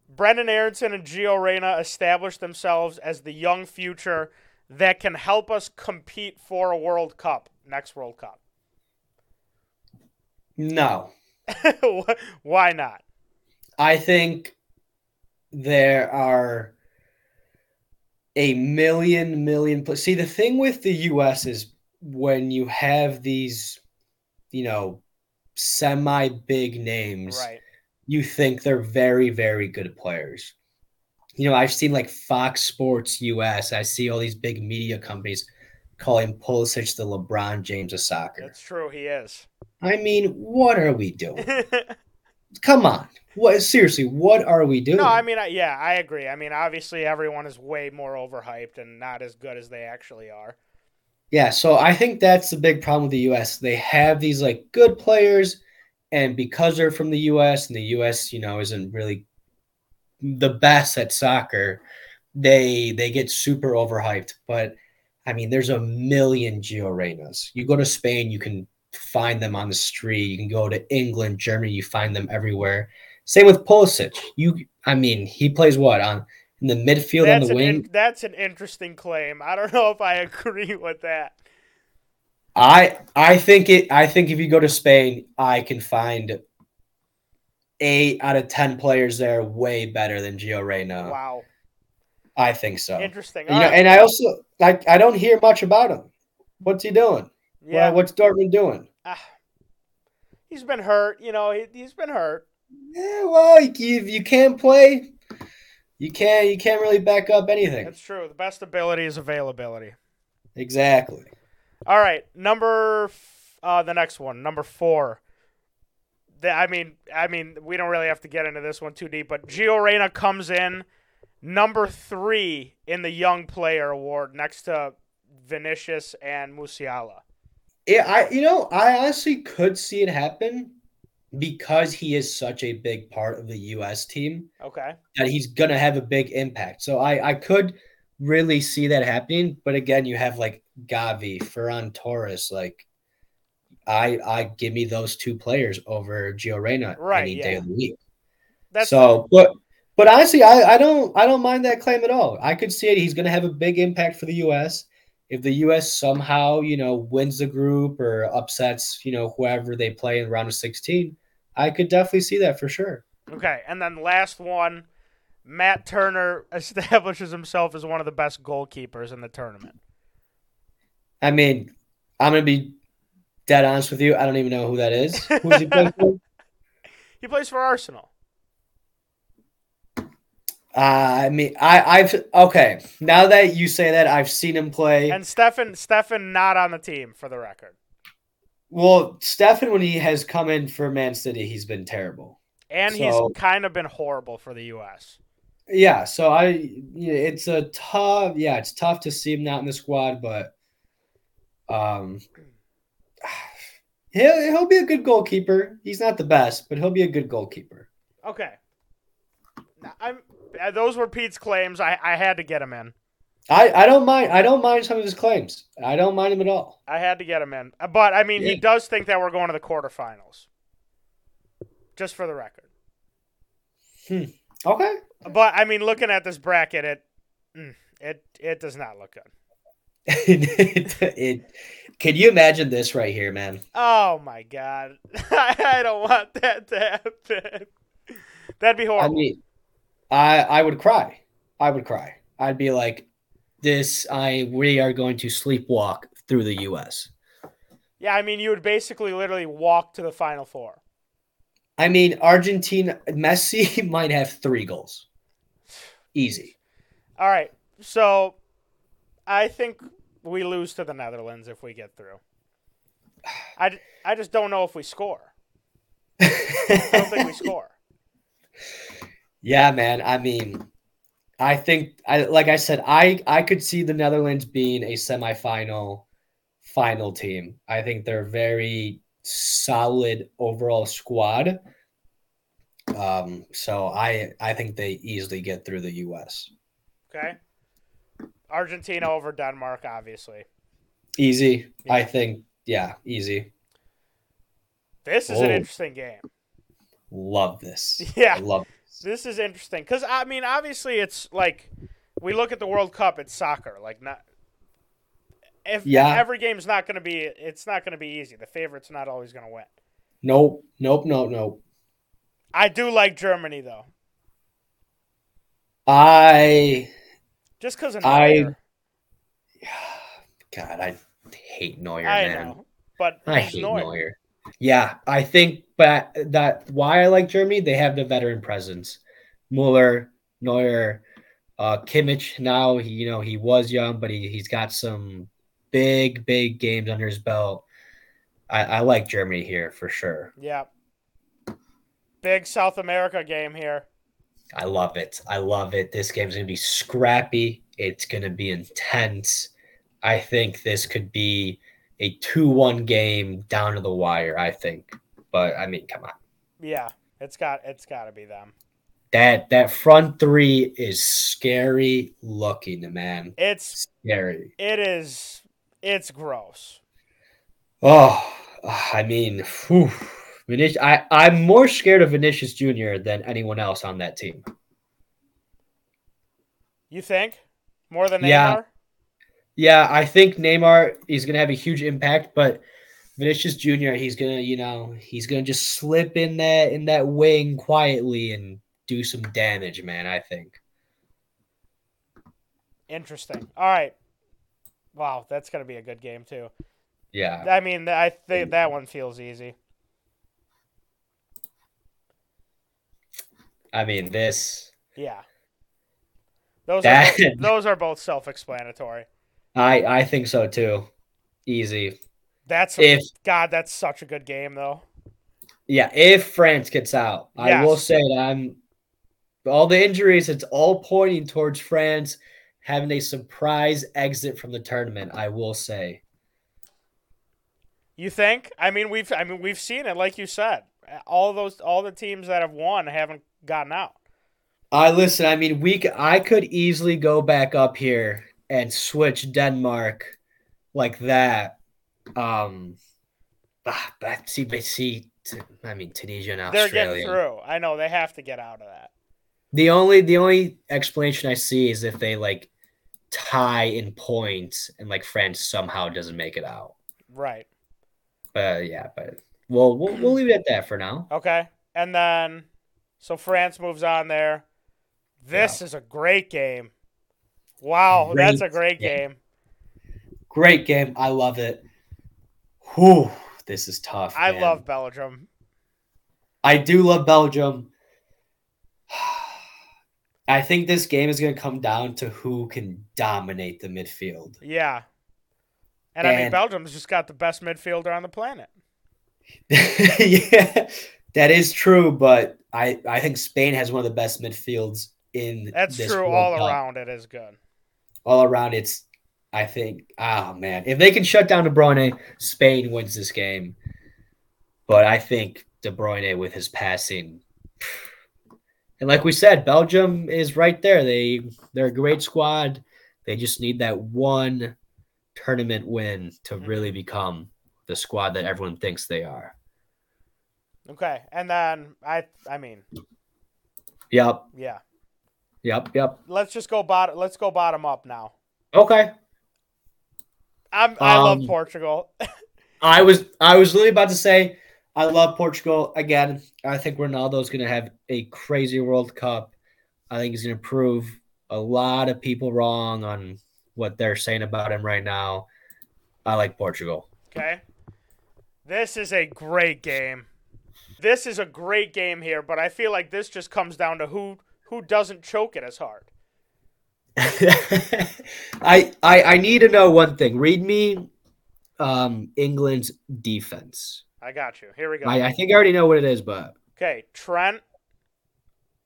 Brendan Aaronson and Gio Reyna established themselves as the young future that can help us compete for a World Cup, next World Cup. No. Why not? I think there are a million million plus. See, the thing with the U.S. is when you have these, you know, semi big names, right. you think they're very very good players. You know, I've seen like Fox Sports US. I see all these big media companies calling Pulisic the LeBron James of soccer. That's true. He is. I mean, what are we doing? Come on. What seriously? What are we doing? No, I mean, yeah, I agree. I mean, obviously, everyone is way more overhyped and not as good as they actually are. Yeah, so I think that's the big problem with the U.S. They have these like good players, and because they're from the U.S. and the U.S. you know isn't really the best at soccer, they they get super overhyped. But I mean, there's a million Gio Reynas. You go to Spain, you can find them on the street. You can go to England, Germany, you find them everywhere Same with Pulisic. You, I mean, he plays what on in the midfield That's on the an wing. in, that's an interesting claim. I don't know if I agree with that. I I think it. I think if you go to Spain, I can find eight out of ten players there way better than Gio Reyna. Wow, I think so. interesting. You All know, right. and I also like I don't hear much about him. What's he doing? yeah, Well, what's Dortmund doing? ah, he's been hurt. You know, he, he's been hurt. Yeah, well, you, you can't play. You can't. You can't really back up anything. That's true. The best ability is availability. Exactly. All right, number uh, the next one, number four. The, I mean, I mean, we don't really have to get into this one too deep, but Gio Reyna comes in number three in the Young Player Award, next to Vinicius and Musiala. Yeah, I you know I honestly could see it happen because he is such a big part of the U.S. team Okay. that he's gonna have a big impact. So I I could really see that happening. But again, you have like Gavi, Ferran Torres, like. I, I give me those two players over Gio Reyna Right, any day of the week. That's so, but but honestly, I, I don't I don't mind that claim at all. I could see it. He's going to have a big impact for the U.S. If the U.S. somehow you know wins the group or upsets you know whoever they play in round of sixteen, I could definitely see that for sure. okay. And then last one, Matt Turner establishes himself as one of the best goalkeepers in the tournament. I mean, I'm going to be dead honest with you. I don't even know who that is. Who's he playing for? He plays for Arsenal. Uh, I mean, I I've okay. Now that you say that, I've seen him play. And Steffen, Steffen not on the team for the record. Well, Steffen, when he has come in for Man City, he's been terrible. And So- he's kind of been horrible for the U.S. Yeah, so I, it's a tough. Yeah, it's tough to see him not in the squad, but um, he'll he'll be a good goalkeeper. He's not the best, but he'll be a good goalkeeper. Okay. I'm. uh, Those were Pete's claims. I, I had to get him in. I I don't mind. I don't mind some of his claims. I don't mind him at all. I had to get him in. Uh, But I mean, he does think that we're going to the quarterfinals. Just for the record. Hmm. Okay. But I mean, looking at this bracket, it mm, it it does not look good. it, it- can you imagine this right here, man? Oh my god, I don't want that to happen. That'd be horrible. I mean, I I would cry. I would cry. I'd be like, this. I we are going to sleepwalk through the U.S. yeah, I mean, you would basically literally walk to the final four. I mean, Argentina, Messi might have three goals. Easy. All right, so I think we lose to the Netherlands if we get through. I, I just don't know if we score. I don't think we score. yeah, man. I mean, I think, I like I said, I I could see the Netherlands being a semifinal, final team. I think they're very solid overall squad. Um, so I I think they easily get through the U.S. Okay. Argentina over Denmark, obviously. Easy. I think. Yeah, easy. This is an Oh. interesting game. Love this. Yeah. I love. This. This is interesting because I mean, obviously, it's like we look at the World Cup. It's soccer. Like not if Yeah. every game's not going to be. It's not going to be easy. The favorite's not always going to win. Nope. Nope. Nope. Nope. I do like Germany though, I just because of I- Neuer. God, I hate Neuer, I man. know, but I hate Neuer. Neuer. Yeah, I think, but that why I like Germany, they have the veteran presence. Mueller, Neuer, uh, Kimmich. Now, he, you know, he was young, but he he's got some big, big games under his belt. I, I like Germany here for sure. Yeah. Big South America game here. I love it. I love it. This game's gonna be scrappy. It's gonna be intense. I think this could be a two-one game down to the wire. I think, but I mean, come on. Yeah, it's got it's got to be them. That that front three is scary looking, man. It's Scary. it is it's gross. Oh, I mean, whew, Vinicius, I, I'm more scared of Vinicius Jr. than anyone else on that team. You think more than Neymar? Yeah. Yeah, I think Neymar is going to have a huge impact, but Vinicius Jr. He's gonna, you know, he's gonna just slip in that in that wing quietly and do some damage, man. I think. Interesting. All right. Wow, that's gonna be a good game too. Yeah. I mean, I think mm. that one feels easy. I mean, this. Yeah. Those That- are both, those are both self-explanatory. I I think so too. Easy. That's If God. That's such a good game though. yeah, if France gets out, I will say that I'm all the injuries. It's all pointing towards France having a surprise exit from the tournament. I will say. You think? I mean, we've I mean we've seen it, like you said. All those all the teams that have won haven't gotten out. I listen. I mean, we. c- I could easily go back up here and switch Denmark like that. Um, ah, but see, but see, t- I mean, Tunisia and Australia. They're getting through. I know they have to get out of that. The only the only explanation I see is if they like tie in points and like France somehow doesn't make it out. Right. But yeah, but well, we'll we'll leave it at that for now. Okay. And then so France moves on there. This is a great game. Wow, that's a Great great game. Great game. I love it. Whew, this is tough. I man. love Belgium. I do love Belgium. I think this game is going to come down to who can dominate the midfield. Yeah. And I mean Belgium's just got the best midfielder on the planet. yeah, that is true, but I, I think Spain has one of the best midfields in That's this true World all Cup. around it is good. All around, it's I think. Oh man, if they can shut down De Bruyne, Spain wins this game. But I think De Bruyne with his passing, and like we said, Belgium is right there. They they're a great squad. They just need that one tournament win to mm-hmm. really become the squad that everyone thinks they are. Okay. And then I I mean, Yep, yeah. yep, yep. Let's just go bottom let's go bottom up now. Okay. I'm I love Um, Portugal. I was I was really about to say I love Portugal again. I think Ronaldo's going to have a crazy World Cup. I think he's going to prove a lot of people wrong on what they're saying about him right now. I like Portugal. Okay. This is a great game. This is a great game here, but I feel like this just comes down to who who doesn't choke it as hard. I, I I need to know one thing. Read me um England's defense. I got you. Here we go. I, I think I already know what it is, but Okay, Trent,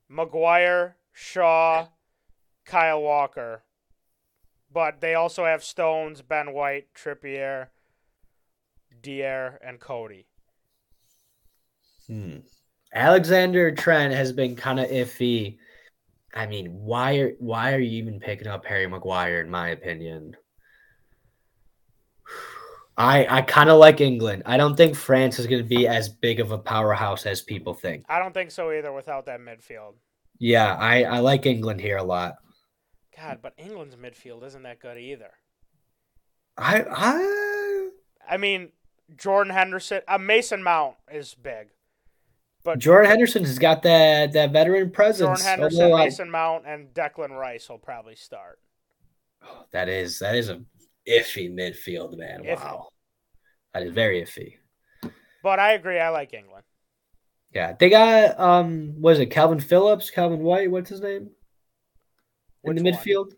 Maguire, Shaw, Kyle Walker. But they also have Stones, Ben White, Trippier, Dier, and Coady. Hmm. Alexander Trent has been kind of iffy. I mean, why are why are you even picking up Harry Maguire? In my opinion, I I kind of like England. I don't think France is going to be as big of a powerhouse as people think. I don't think so either without that midfield. Yeah, I I like England here a lot. God, but England's midfield isn't that good either. I I I mean, Jordan Henderson, uh, Mason Mount is big. But Jordan Henderson has got that that veteran presence. Jordan Henderson, I- Mason Mount, and Declan Rice will probably start. that is that is a iffy midfield, man. Iffy. Wow, that is very iffy. But I agree. I like England. Yeah, they got um, what is it? Kalvin Phillips, Calvin White, what's his name? In the Which one? midfield,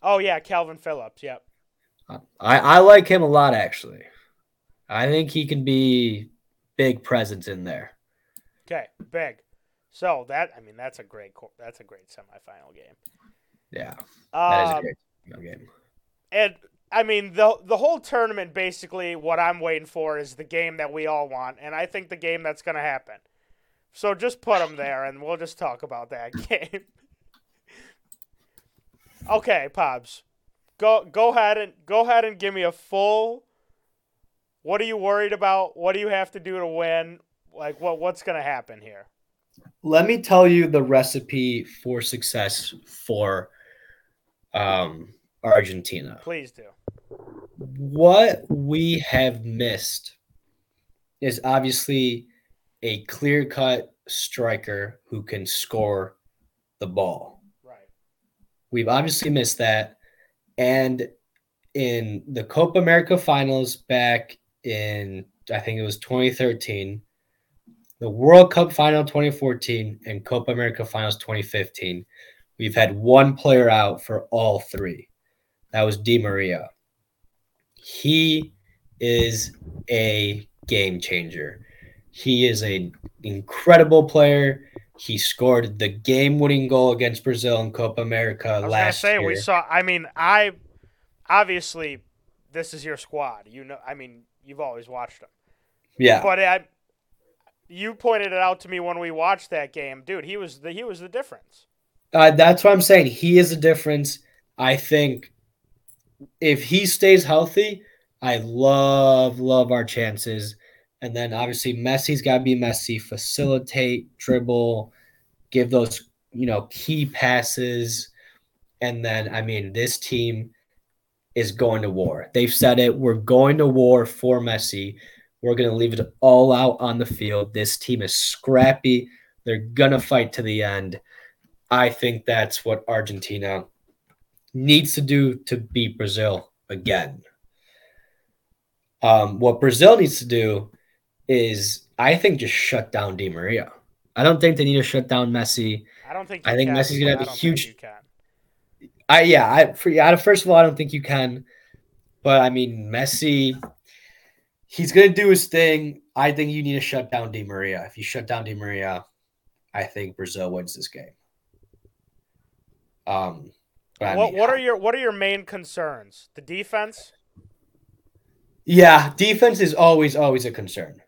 Oh yeah, Kalvin Phillips. Yep. I I like him a lot actually. I think he can be big presence in there. Okay, big. So that I mean that's a great that's a great semifinal game. Yeah, that is a Um, great game. and I mean the the whole tournament basically what I'm waiting for is the game that we all want, and I think the game that's going to happen. So just put them there, and we'll just talk about that game. okay, Pobs, go go ahead and go ahead and give me a full What are you worried about? What do you have to do to win? Like what what's going to happen here? Let me tell you the recipe for success for um, Argentina. Please do. What we have missed is obviously a clear cut striker who can score the ball. Right. We've obviously missed that. And in the Copa America finals back in, I think it was 2013, the World Cup final 2014, and Copa America finals 2015, we've had one player out for all three. That was Di Maria. He is a game changer. He is an incredible player. He scored the game-winning goal against Brazil in Copa America I was last say year. we saw. I mean, I obviously this is your squad. You know, I mean, you've always watched him. yeah, But I, you pointed it out to me when we watched that game, dude. He was the he was the difference. Uh, that's what I'm saying. He is a difference. I think if he stays healthy, I love, love our chances. And then obviously Messi's got to be Messi, facilitate, dribble, give those, you know, key passes. And then, I mean, this team is going to war. They've said it. We're going to war for Messi. We're going to leave it all out on the field. This team is scrappy. They're going to fight to the end. I think that's what Argentina needs to do to beat Brazil again. Um, what Brazil needs to do is, I think, just shut down Di Maria. I don't think they need to shut down Messi. I don't think. I think can. Messi's gonna have a huge-. I yeah, I for yeah, first of all, I don't think you can, but I mean Messi, he's gonna do his thing. I think you need to shut down Di Maria. If you shut down Di Maria, I think Brazil wins this game. Um, but I what mean, what are your what are your main concerns? The defense. Yeah, defense is always always a concern.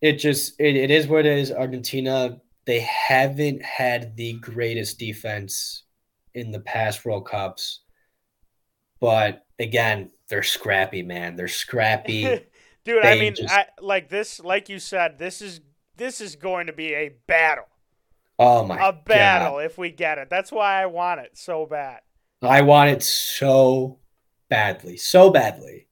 It just it, it is what it is. Argentina they haven't had the greatest defense in the past World Cups, but again, they're scrappy, man. They're scrappy. Dude, I mean, just- I, like this, like you said, this is this is going to be a battle, oh my God. a battle god! if we get it. That's why I want it so bad. I want it so badly, so badly.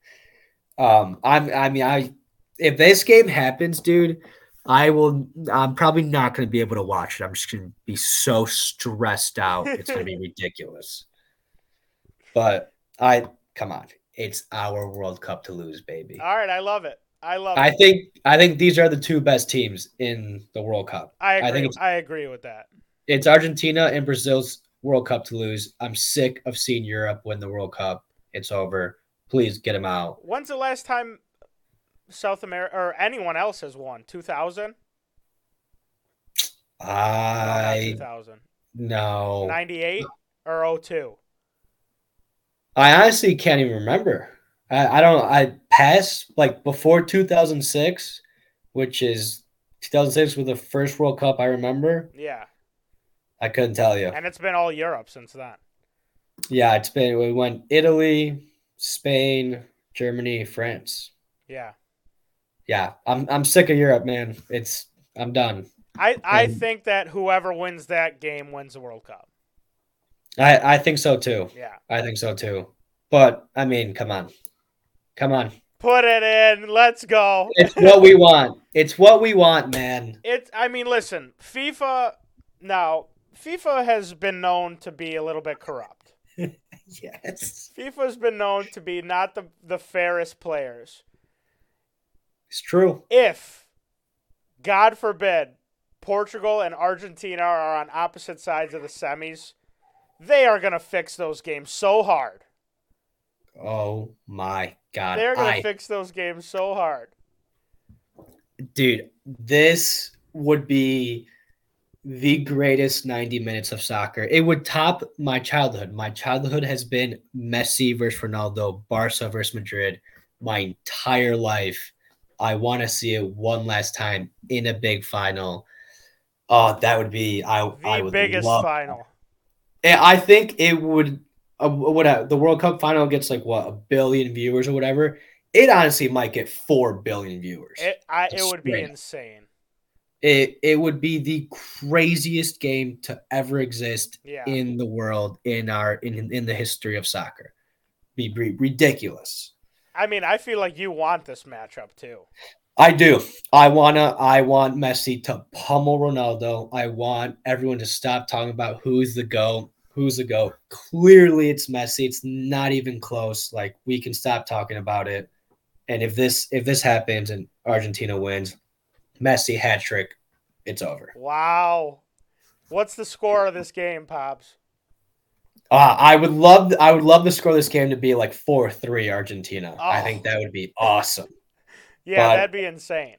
Um, I'm. I mean, I if this game happens, dude, I will. I'm probably not going to be able to watch it. I'm just going to be so stressed out. It's going to be ridiculous. But I come on, it's our World Cup to lose, baby. All right, I love it. I love it. I it. think. I think these are the two best teams in the World Cup. I agree. I, think it's- agree with that. It's Argentina and Brazil's World Cup to lose. I'm sick of seeing Europe win the World Cup. It's over. Please get them out. When's the last time South America or anyone else has won? 2000? I 2000. no. 98 or 02? I honestly can't even remember. I, I don't. I passed like before 2006, which is 2006 was the first World Cup I remember. Yeah. I couldn't tell you. And it's been all Europe since then. Yeah, it's been we went Italy, Spain, Germany, France. Yeah. Yeah, I'm I'm sick of Europe, man. It's I'm done. I, I And- think that whoever wins that game wins the World Cup. I I think so too. Yeah. I think so too. But I mean, come on, come on. Put it in. Let's go. It's what we want. It's what we want, man. It's I mean, listen, FIFA now, FIFA has been known to be a little bit corrupt. Yes, FIFA's been known to be not the the fairest players. It's true. If God forbid Portugal and Argentina are on opposite sides of the semis, they are going to fix those games so hard. Oh my god, They're going to I- fix those games so hard. dude, this would be the greatest 90 minutes of soccer. It would top my childhood. My childhood has been Messi versus Ronaldo, Barca versus Madrid my entire life. I want to see it one last time in a big final. Oh, that would be I The I would biggest love. final. And I think it would uh, what uh, the World Cup final gets like what a billion viewers or whatever. it honestly might get four billion viewers. It I, it would be insane. It it would be the craziest game to ever exist Yeah. in the world in our in in the history of soccer. Be, be ridiculous. I mean, I feel like you want this matchup too. I do. I wanna. I want Messi to pummel Ronaldo. I want everyone to stop talking about who's the go, who's the go. Clearly, it's Messi. It's not even close. Like we can stop talking about it. And if this if this happens and Argentina wins, Messi hat trick, it's over. Wow. What's the score of this game, Pops? Uh, I would love. I would love to score this game to be like four three Argentina. I think Oh. that would be awesome. Yeah, But- that'd be insane.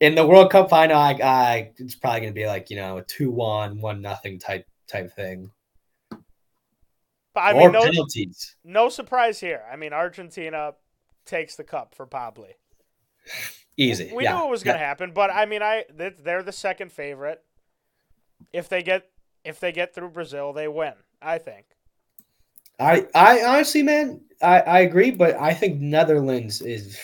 in the World Cup final, I, I it's probably gonna be like you know a two one one nothing type type thing, But I or mean, no, penalties. no surprise here. I mean, Argentina takes the cup for Pablo. Easy. We yeah. knew it was going to Yeah. happen, but I mean, I they- they're the second favorite. If they get if they get through Brazil, they win. I think. I I honestly, man, I I agree, but I think Netherlands is.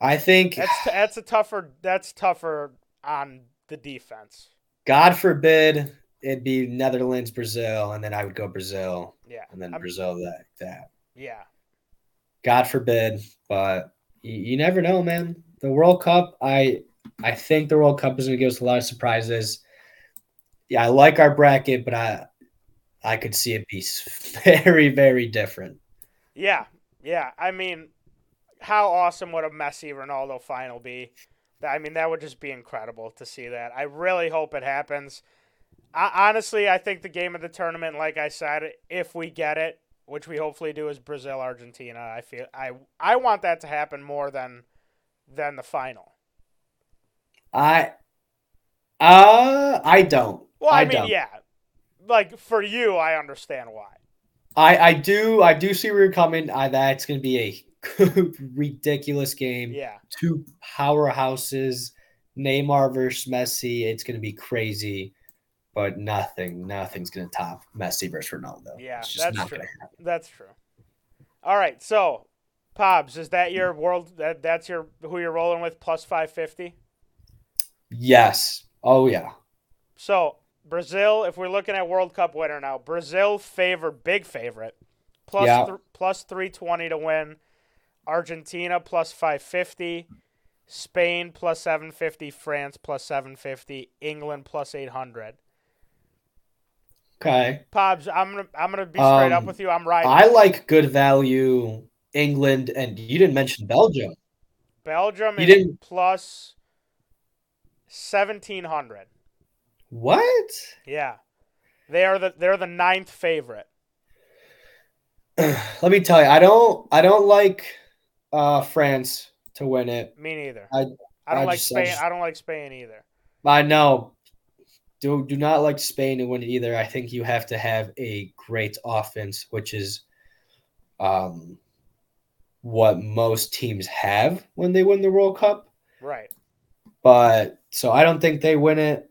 I think That's that's a tougher that's tougher on the defense. God forbid it'd be Netherlands, Brazil, and then I would go Brazil, Yeah. and then I'm- Brazil that that. Yeah. God forbid, but you, you never know, man. The World Cup, I I think the World Cup is going to give us a lot of surprises. Yeah, I like our bracket, but I I could see it be very very different. Yeah. Yeah. I mean, how awesome would a Messi Ronaldo final be? I mean, that would just be incredible to see that. I really hope it happens. I, honestly, I think the game of the tournament, like I said, if we get it, which we hopefully do, is Brazil Argentina. I feel I I want that to happen more than than the final. I uh I don't. Well, I, I mean, don't. yeah, like for you, I understand why. I I do I do see where you're coming. I that's going to be a ridiculous game. Yeah, Two powerhouses, Neymar versus Messi. It's going to be crazy. But nothing, nothing's going to top Messi versus Ronaldo. Yeah, that's true. that's true. All right, so Pobs, is that your world? That that's your who you're rolling with plus five fifty. Yes. Oh yeah. So Brazil, if we're looking at World Cup winner now, Brazil favor big favorite, plus Yeah. th- plus three twenty to win. Argentina plus five fifty, Spain plus seven fifty, France plus seven fifty, England plus eight hundred. Okay. Pobs, I'm gonna I'm gonna be straight up Um, with you. I'm right. I like good value England, and you didn't mention Belgium. Belgium You is didn't- plus seventeen hundred. What? Yeah, they are the they're the ninth favorite. Let me tell you, I don't, I don't like uh, France to win it. Me neither. I- I don't I like just- I Spain. just- I don't like Spain either. I know. Do do not like Spain to win it either. I think you have to have a great offense, which is um what most teams have when they win the World Cup. Right. But so I don't think they win it.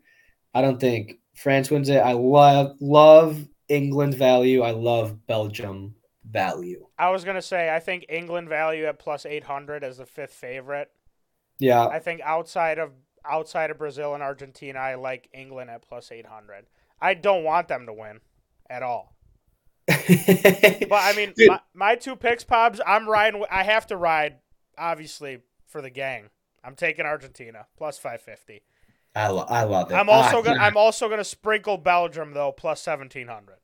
I don't think France wins it. I love love England value. I love Belgium value. I was gonna say I think England value at plus eight hundred as the fifth favorite. Yeah. I think outside of outside of Brazil and Argentina, I like England at plus eight hundred. I don't want them to win at all. But I mean, my, my two picks, Pobs. I'm riding. I have to ride, obviously, for the gang. I'm taking Argentina plus five fifty. I, lo- I love it. I'm also Ah, gonna. yeah. I'm also gonna sprinkle Belgium though plus seventeen hundred.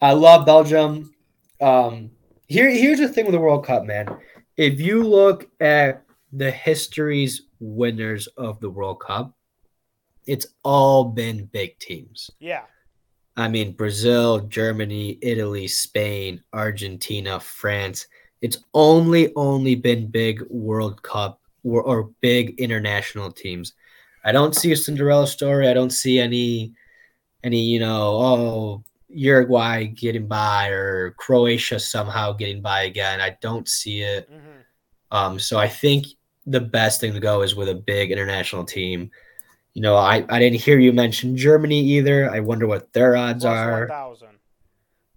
I love Belgium. Um, here, here's the thing with the World Cup, man. If you look at the history's winners of the World Cup, it's all been big teams. Yeah. I mean, Brazil, Germany, Italy, Spain, Argentina, France. It's only only been big World Cup or, or big international teams. I don't see a Cinderella story. I don't see any any, you know, oh, Uruguay getting by or Croatia somehow getting by again. I don't see it. hmm Um, so I think the best thing to go is with a big international team. You know, I, I didn't hear you mention Germany either. I wonder what their odds Plus are. one thousand.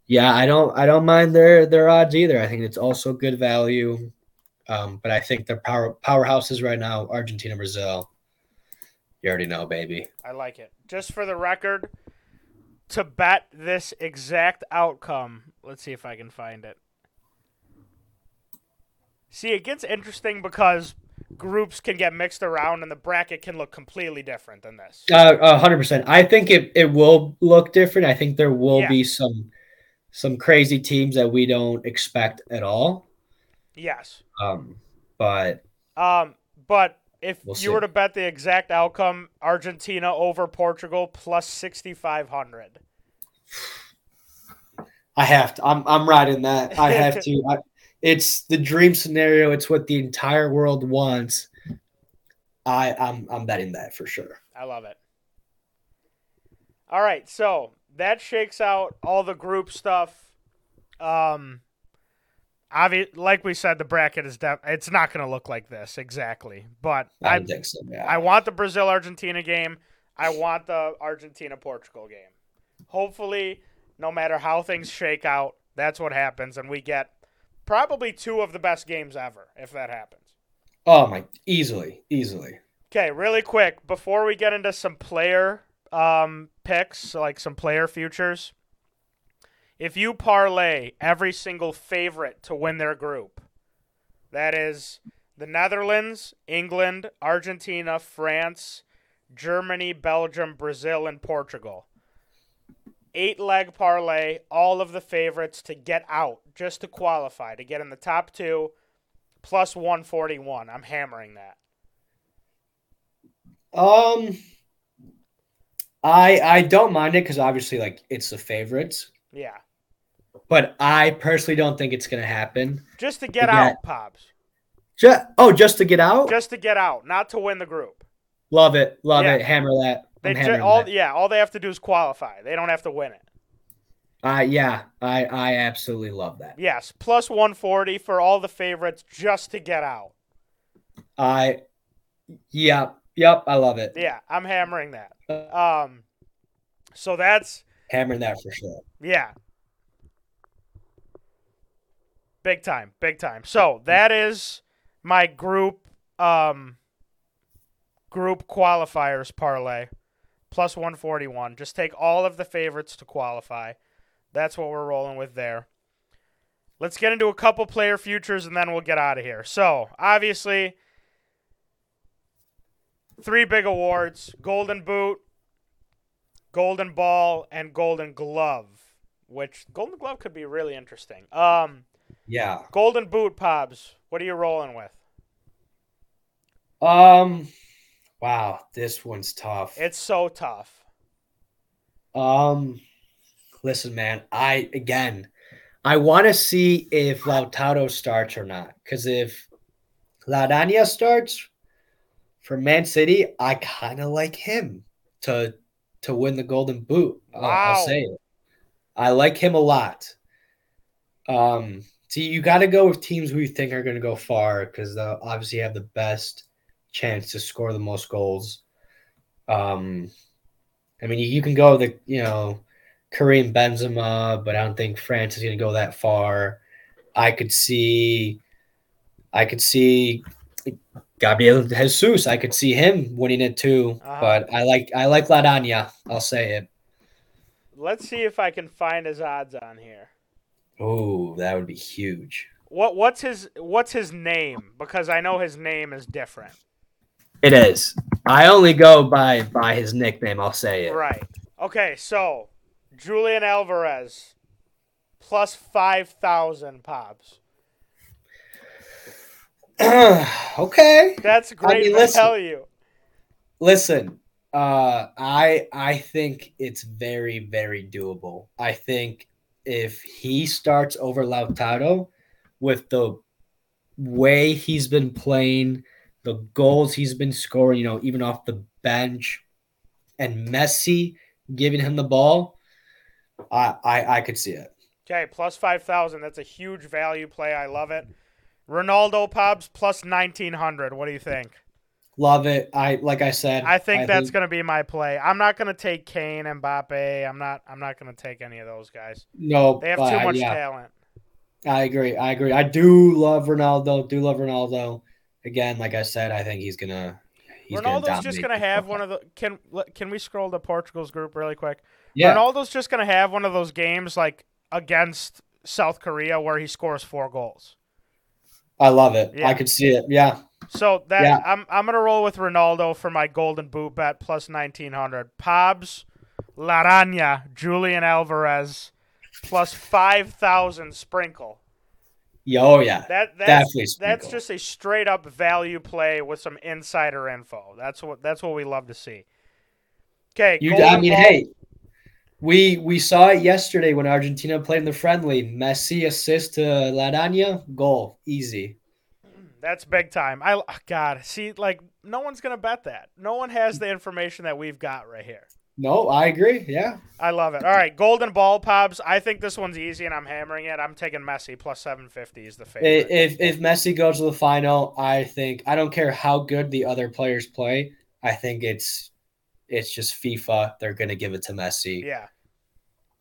Yeah, I don't I don't mind their their odds either. I think it's also good value. Um, but I think their power powerhouses right now, Argentina, Brazil. You already know, baby. I like it. Just for the record, to bet this exact outcome, let's see if I can find it. See, it gets interesting because groups can get mixed around and the bracket can look completely different than this. Uh, hundred percent. I think it, it will look different. I think there will Yeah. be some some crazy teams that we don't expect at all. Yes. Um, but Um, but if We'll you were to bet the exact outcome, Argentina over Portugal plus 6,500. I have to. I'm I'm riding that. I have to. I, it's the dream scenario. It's what the entire world wants. I I'm I'm betting that for sure. I love it. All right, so that shakes out all the group stuff. Um, obvi- like we said, the bracket is def- it's not going to look like this exactly, but I I so. Yeah. I want the Brazil Argentina game. I want the Argentina Portugal game. Hopefully, no matter how things shake out, that's what happens, and we get probably two of the best games ever if that happens. oh my, easily, easily. Okay, really quick before we get into some player um, picks, like some player futures. If you parlay every single favorite to win their group, that is the Netherlands, England, Argentina, France, Germany, Belgium, Brazil, and Portugal. Eight leg parlay, all of the favorites to get out, just to qualify, to get in the top two, plus 141. I'm hammering that. Um, I I don't mind it because obviously, like, it's the favorites. Yeah. But I personally don't think it's gonna happen. Just to get out, Pops. Just oh, just to get out. Just to get out, not to win the group. love it, love Yeah. it. Hammer that. They ju- all that. yeah, all they have to do is qualify. They don't have to win it. Uh, yeah, I I absolutely love that. Yes, plus 140 for all the favorites just to get out. I, yep, yep, I love it. Yeah, I'm hammering that. Um so that's Hammering that for sure. yeah. Big time, big time. So, that is my group um group qualifiers parlay plus 141. Just take all of the favorites to qualify. That's what we're rolling with there. Let's get into a couple player futures and then we'll get out of here. So, obviously, three big awards Golden Boot, Golden Ball, and Golden Glove, which Golden Glove could be really interesting. Um, Yeah. Golden Boot, Pobs, what are you rolling with? Um. Wow, this one's tough. It's so tough. Um, listen, man. I again, I want to see if Lautaro starts or not. Because if La Araña starts for Man City, I kind of like him to to win the Golden Boot. I'll, Wow. I'll say it. I like him a lot. Um, see, you got to go with teams who you think are going to go far because they obviously have the best chance to score the most goals. Um, I mean, you, you can go the you know Karim Benzema, but I don't think France is going to go that far. I could see, I could see Gabriel Jesus. I could see him winning it too. Uh-huh. But I like I like La Araña. I'll say it. Let's see if I can find his odds on here. Oh, that would be huge. What what's his what's his name? Because I know his name is different. It is. I only go by by his nickname. I'll say it. Right. Okay, so Julian Alvarez plus five thousand pops. okay. That's great mean, to listen. tell you. Listen, uh, I I think it's very very doable. I think if he starts over Lautaro with the way he's been playing, the goals he's been scoring, you know, even off the bench, and Messi giving him the ball, I I, I could see it. Okay, plus five thousand. That's a huge value play. I love it. Ronaldo Pops plus nineteen hundred. What do you think? Love it. I like I said. I think that's gonna be my play. I'm not gonna take Kane, and Mbappe. I'm not. I'm not gonna take any of those guys. no. They have uh, too much yeah. talent. I agree. I agree. I do love Ronaldo. Do love Ronaldo. Again, like I said, I think he's gonna. He's Ronaldo's gonna just gonna have one of the. Can can we scroll to Portugal's group really quick? Yeah. Ronaldo's just gonna have one of those games like against South Korea where he scores four goals. I love it. Yeah. I could see it. Yeah. So that Yeah. I'm I'm gonna roll with Ronaldo for my golden boot bet plus nineteen hundred. Pabs, La Araña, Julian Alvarez, plus five thousand sprinkle. Yeah, Oh yeah. That that's Definitely that's just a straight up value play with some insider info. That's what that's what we love to see. Okay, You. I mean, ball- hey. We we saw it yesterday when Argentina played in the friendly. Messi assist to La Araña, goal, easy. That's big time. I oh, God, see, like no one's gonna bet that. No one has the information that we've got right here. No, I agree. Yeah. I love it. All right, golden ball pops. I think this one's easy, and I'm hammering it. I'm taking Messi plus seven fifty is the favorite. If if Messi goes to the final, I think I don't care how good the other players play. I think it's it's just FIFA. They're gonna give it to Messi. yeah,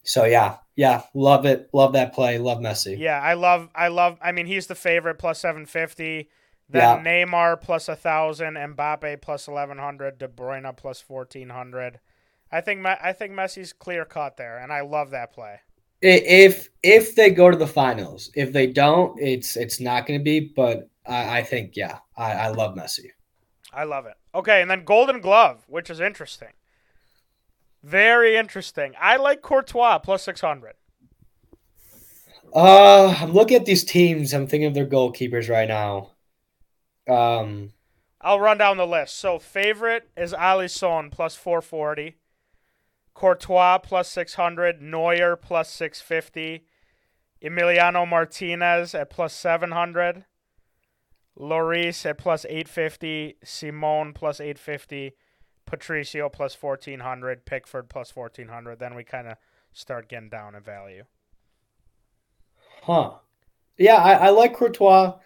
So yeah, yeah, love it. Love that play. Love Messi. yeah. I love. I love. I mean, he's the favorite plus seven fifty. Then Neymar plus a thousand, Mbappe plus eleven hundred, De Bruyne plus fourteen hundred. I think I think Messi's clear cut there, and I love that play. If if they go to the finals, if they don't, it's it's not gonna be. But I, I think yeah, I, I love Messi. I love it. Okay, and then Golden Glove, which is interesting. Very interesting. I like Courtois plus 600. Uh, I'm looking at these teams. I'm thinking of their goalkeepers right now. Um, I'll run down the list. So, favorite is Alisson plus 440. Courtois plus 600. Neuer plus 650. Emiliano Martinez at plus 700. Lloris at plus 850. Simón plus 850. Patricio plus 1400. Pickford plus 1400. Then we kind of start getting down in value. huh? Yeah, I, I like Courtois.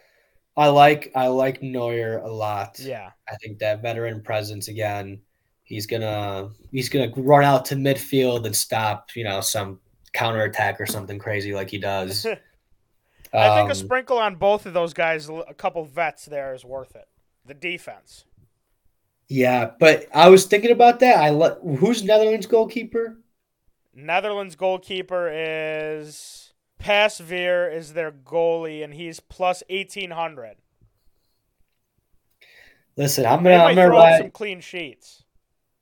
I like I like Neuer a lot. Yeah. I think that veteran presence again. He's gonna he's gonna run out to midfield and stop you know some counterattack or something crazy like he does. I think a Um, sprinkle on both of those guys, a couple vets there, is worth it. The defense. Yeah, but I was thinking about that. I let who's Netherlands goalkeeper? Netherlands goalkeeper is Pasveer is their goalie, and he's plus eighteen hundred. Listen, I'm gonna I'm gonna up some clean sheets.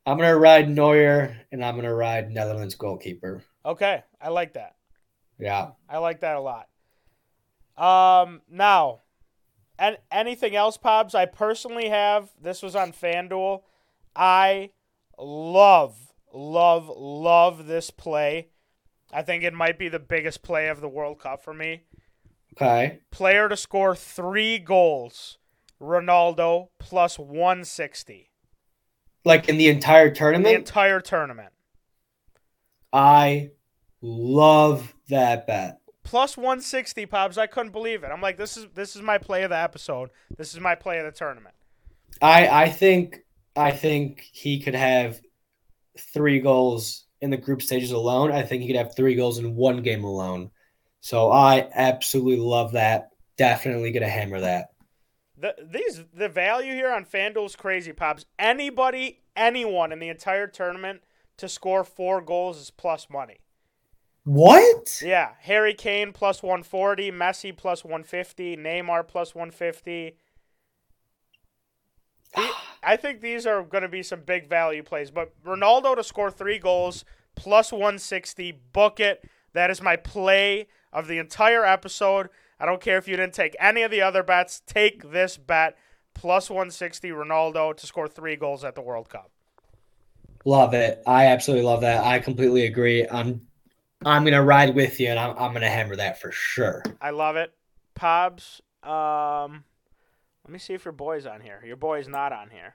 I'm gonna ride Neuer and I'm gonna ride Netherlands goalkeeper. Okay, I like that. Yeah. I like that a lot. Um, now, and anything else, Pobs? I personally have. This was on FanDuel. I love, love, love this play. I think it might be the biggest play of the World Cup for me. Okay. Player to score three goals. Ronaldo plus 160. Like in the entire In the tournament, entire tournament. I love that bet. Plus 160, pops. I couldn't believe it. I'm like, this is this is my play of the episode. This is my play of the tournament. I I think I think he could have three goals in the group stages alone. I think he could have three goals in one game alone. So I absolutely love that. Definitely gonna hammer that. The these the value here on FanDuel's crazy, pops. Anybody, anyone in the entire tournament to score four goals is plus money. What? Yeah, Harry Kane plus 140, Messi plus 150, Neymar plus 150. I think these are going to be some big value plays, but Ronaldo to score three goals plus 160, book it. That is my play of the entire episode. I don't care if you didn't take any of the other bets. Take this bet plus 160 Ronaldo to score three goals at the World Cup. Love it. I absolutely love that. I completely agree. I'm I'm gonna ride with you and I'm I'm gonna hammer that for sure. I love it. Pobs, um, let me see if your boy's on here. Your boy's not on here.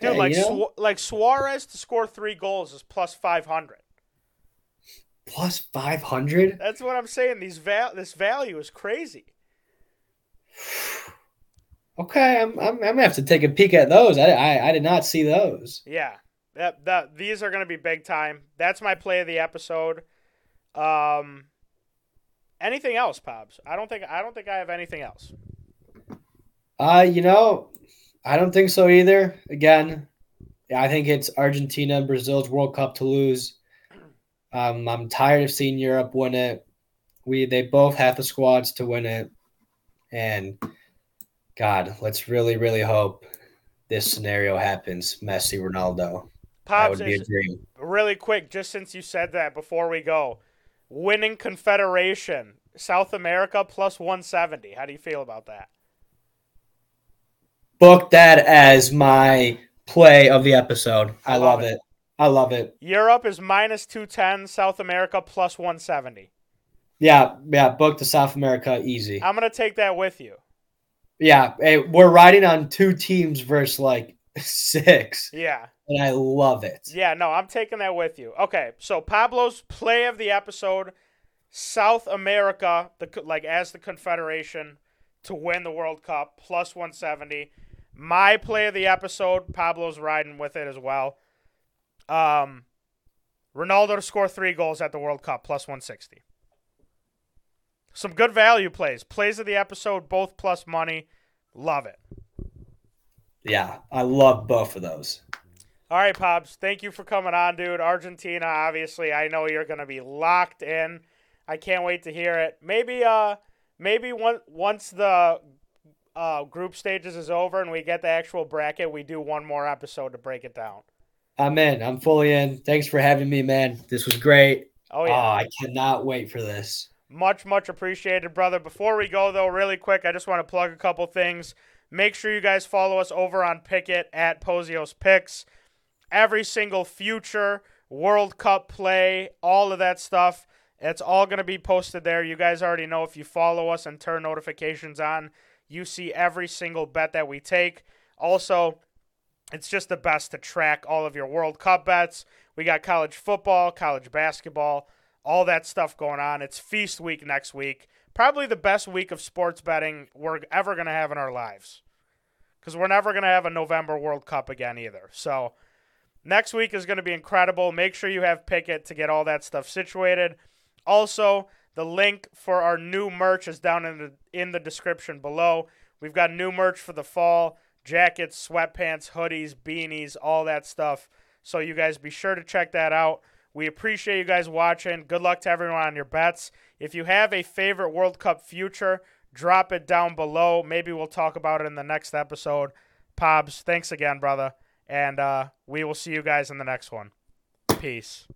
Dude, Hey, like you know- Su- like Suarez to score three goals is plus 500. Plus five hundred? That's what I'm saying. These val- this value is crazy. Okay, I'm, I'm I'm gonna have to take a peek at those. I I, I did not see those. Yeah. That, that these are going to be big time. That's my play of the episode. Um anything else, Pops? I don't think I don't think I have anything else. Uh, you know, I don't think so either. Again, I think it's Argentina and Brazil's World Cup to lose. Um, I'm tired of seeing Europe win it. We they both have the squads to win it, and God, let's really, really hope this scenario happens. Messi, Ronaldo. Pops, that would be a dream. really quick, just since you said that before we go, winning Confederation, South America plus 170. How do you feel about that? Book that as my play of the episode. I, I love, love it. I love it. Europe is minus 210, South America plus 170. Yeah, yeah. Book the South America easy. I'm going to take that with you. Yeah, hey, we're riding on two teams versus like six, Yeah. And I love it. Yeah, no, I'm taking that with you. Okay, so Pablo's play of the episode South America, the like as the Confederation to win the World Cup plus 170. My play of the episode, Pablo's riding with it as well. Um Ronaldo to score 3 goals at the World Cup plus 160. Some good value plays. Plays of the episode both plus money. Love it. Yeah, I love both of those. All right, Pops. Thank you for coming on, dude. Argentina, obviously, I know you're gonna be locked in. I can't wait to hear it. Maybe, uh, maybe one, once the uh, group stages is over and we get the actual bracket, we do one more episode to break it down. I'm in. I'm fully in. Thanks for having me, man. This was great. Oh Oh, yeah, I cannot wait for this. much much appreciated, brother. Before we go though, really quick, I just want to plug a couple things. Make sure you guys follow us over on Pikkit at Pozios Picks. Every single future World Cup play, all of that stuff. It's all going to be posted there. You guys already know if you follow us and turn notifications on, you see every single bet that we take. Also, it's just the best to track all of your World Cup bets. We got college football, college basketball, all that stuff going on. It's feast week next week. Probably the best week of sports betting we're ever going to have in our lives. Because we're never going to have a November World Cup again either. So next week is going to be incredible. Make sure you have Pikkit to get all that stuff situated. Also, the link for our new merch is down in the in the description below. We've got new merch for the fall, jackets, sweatpants, hoodies, beanies, all that stuff. So you guys be sure to check that out. We appreciate you guys watching. Good luck to everyone on your bets. If you have a favorite World Cup future, drop it down below. Maybe we'll talk about it in the next episode. Pobs, thanks again, brother. And uh, we will see you guys in the next one. Peace.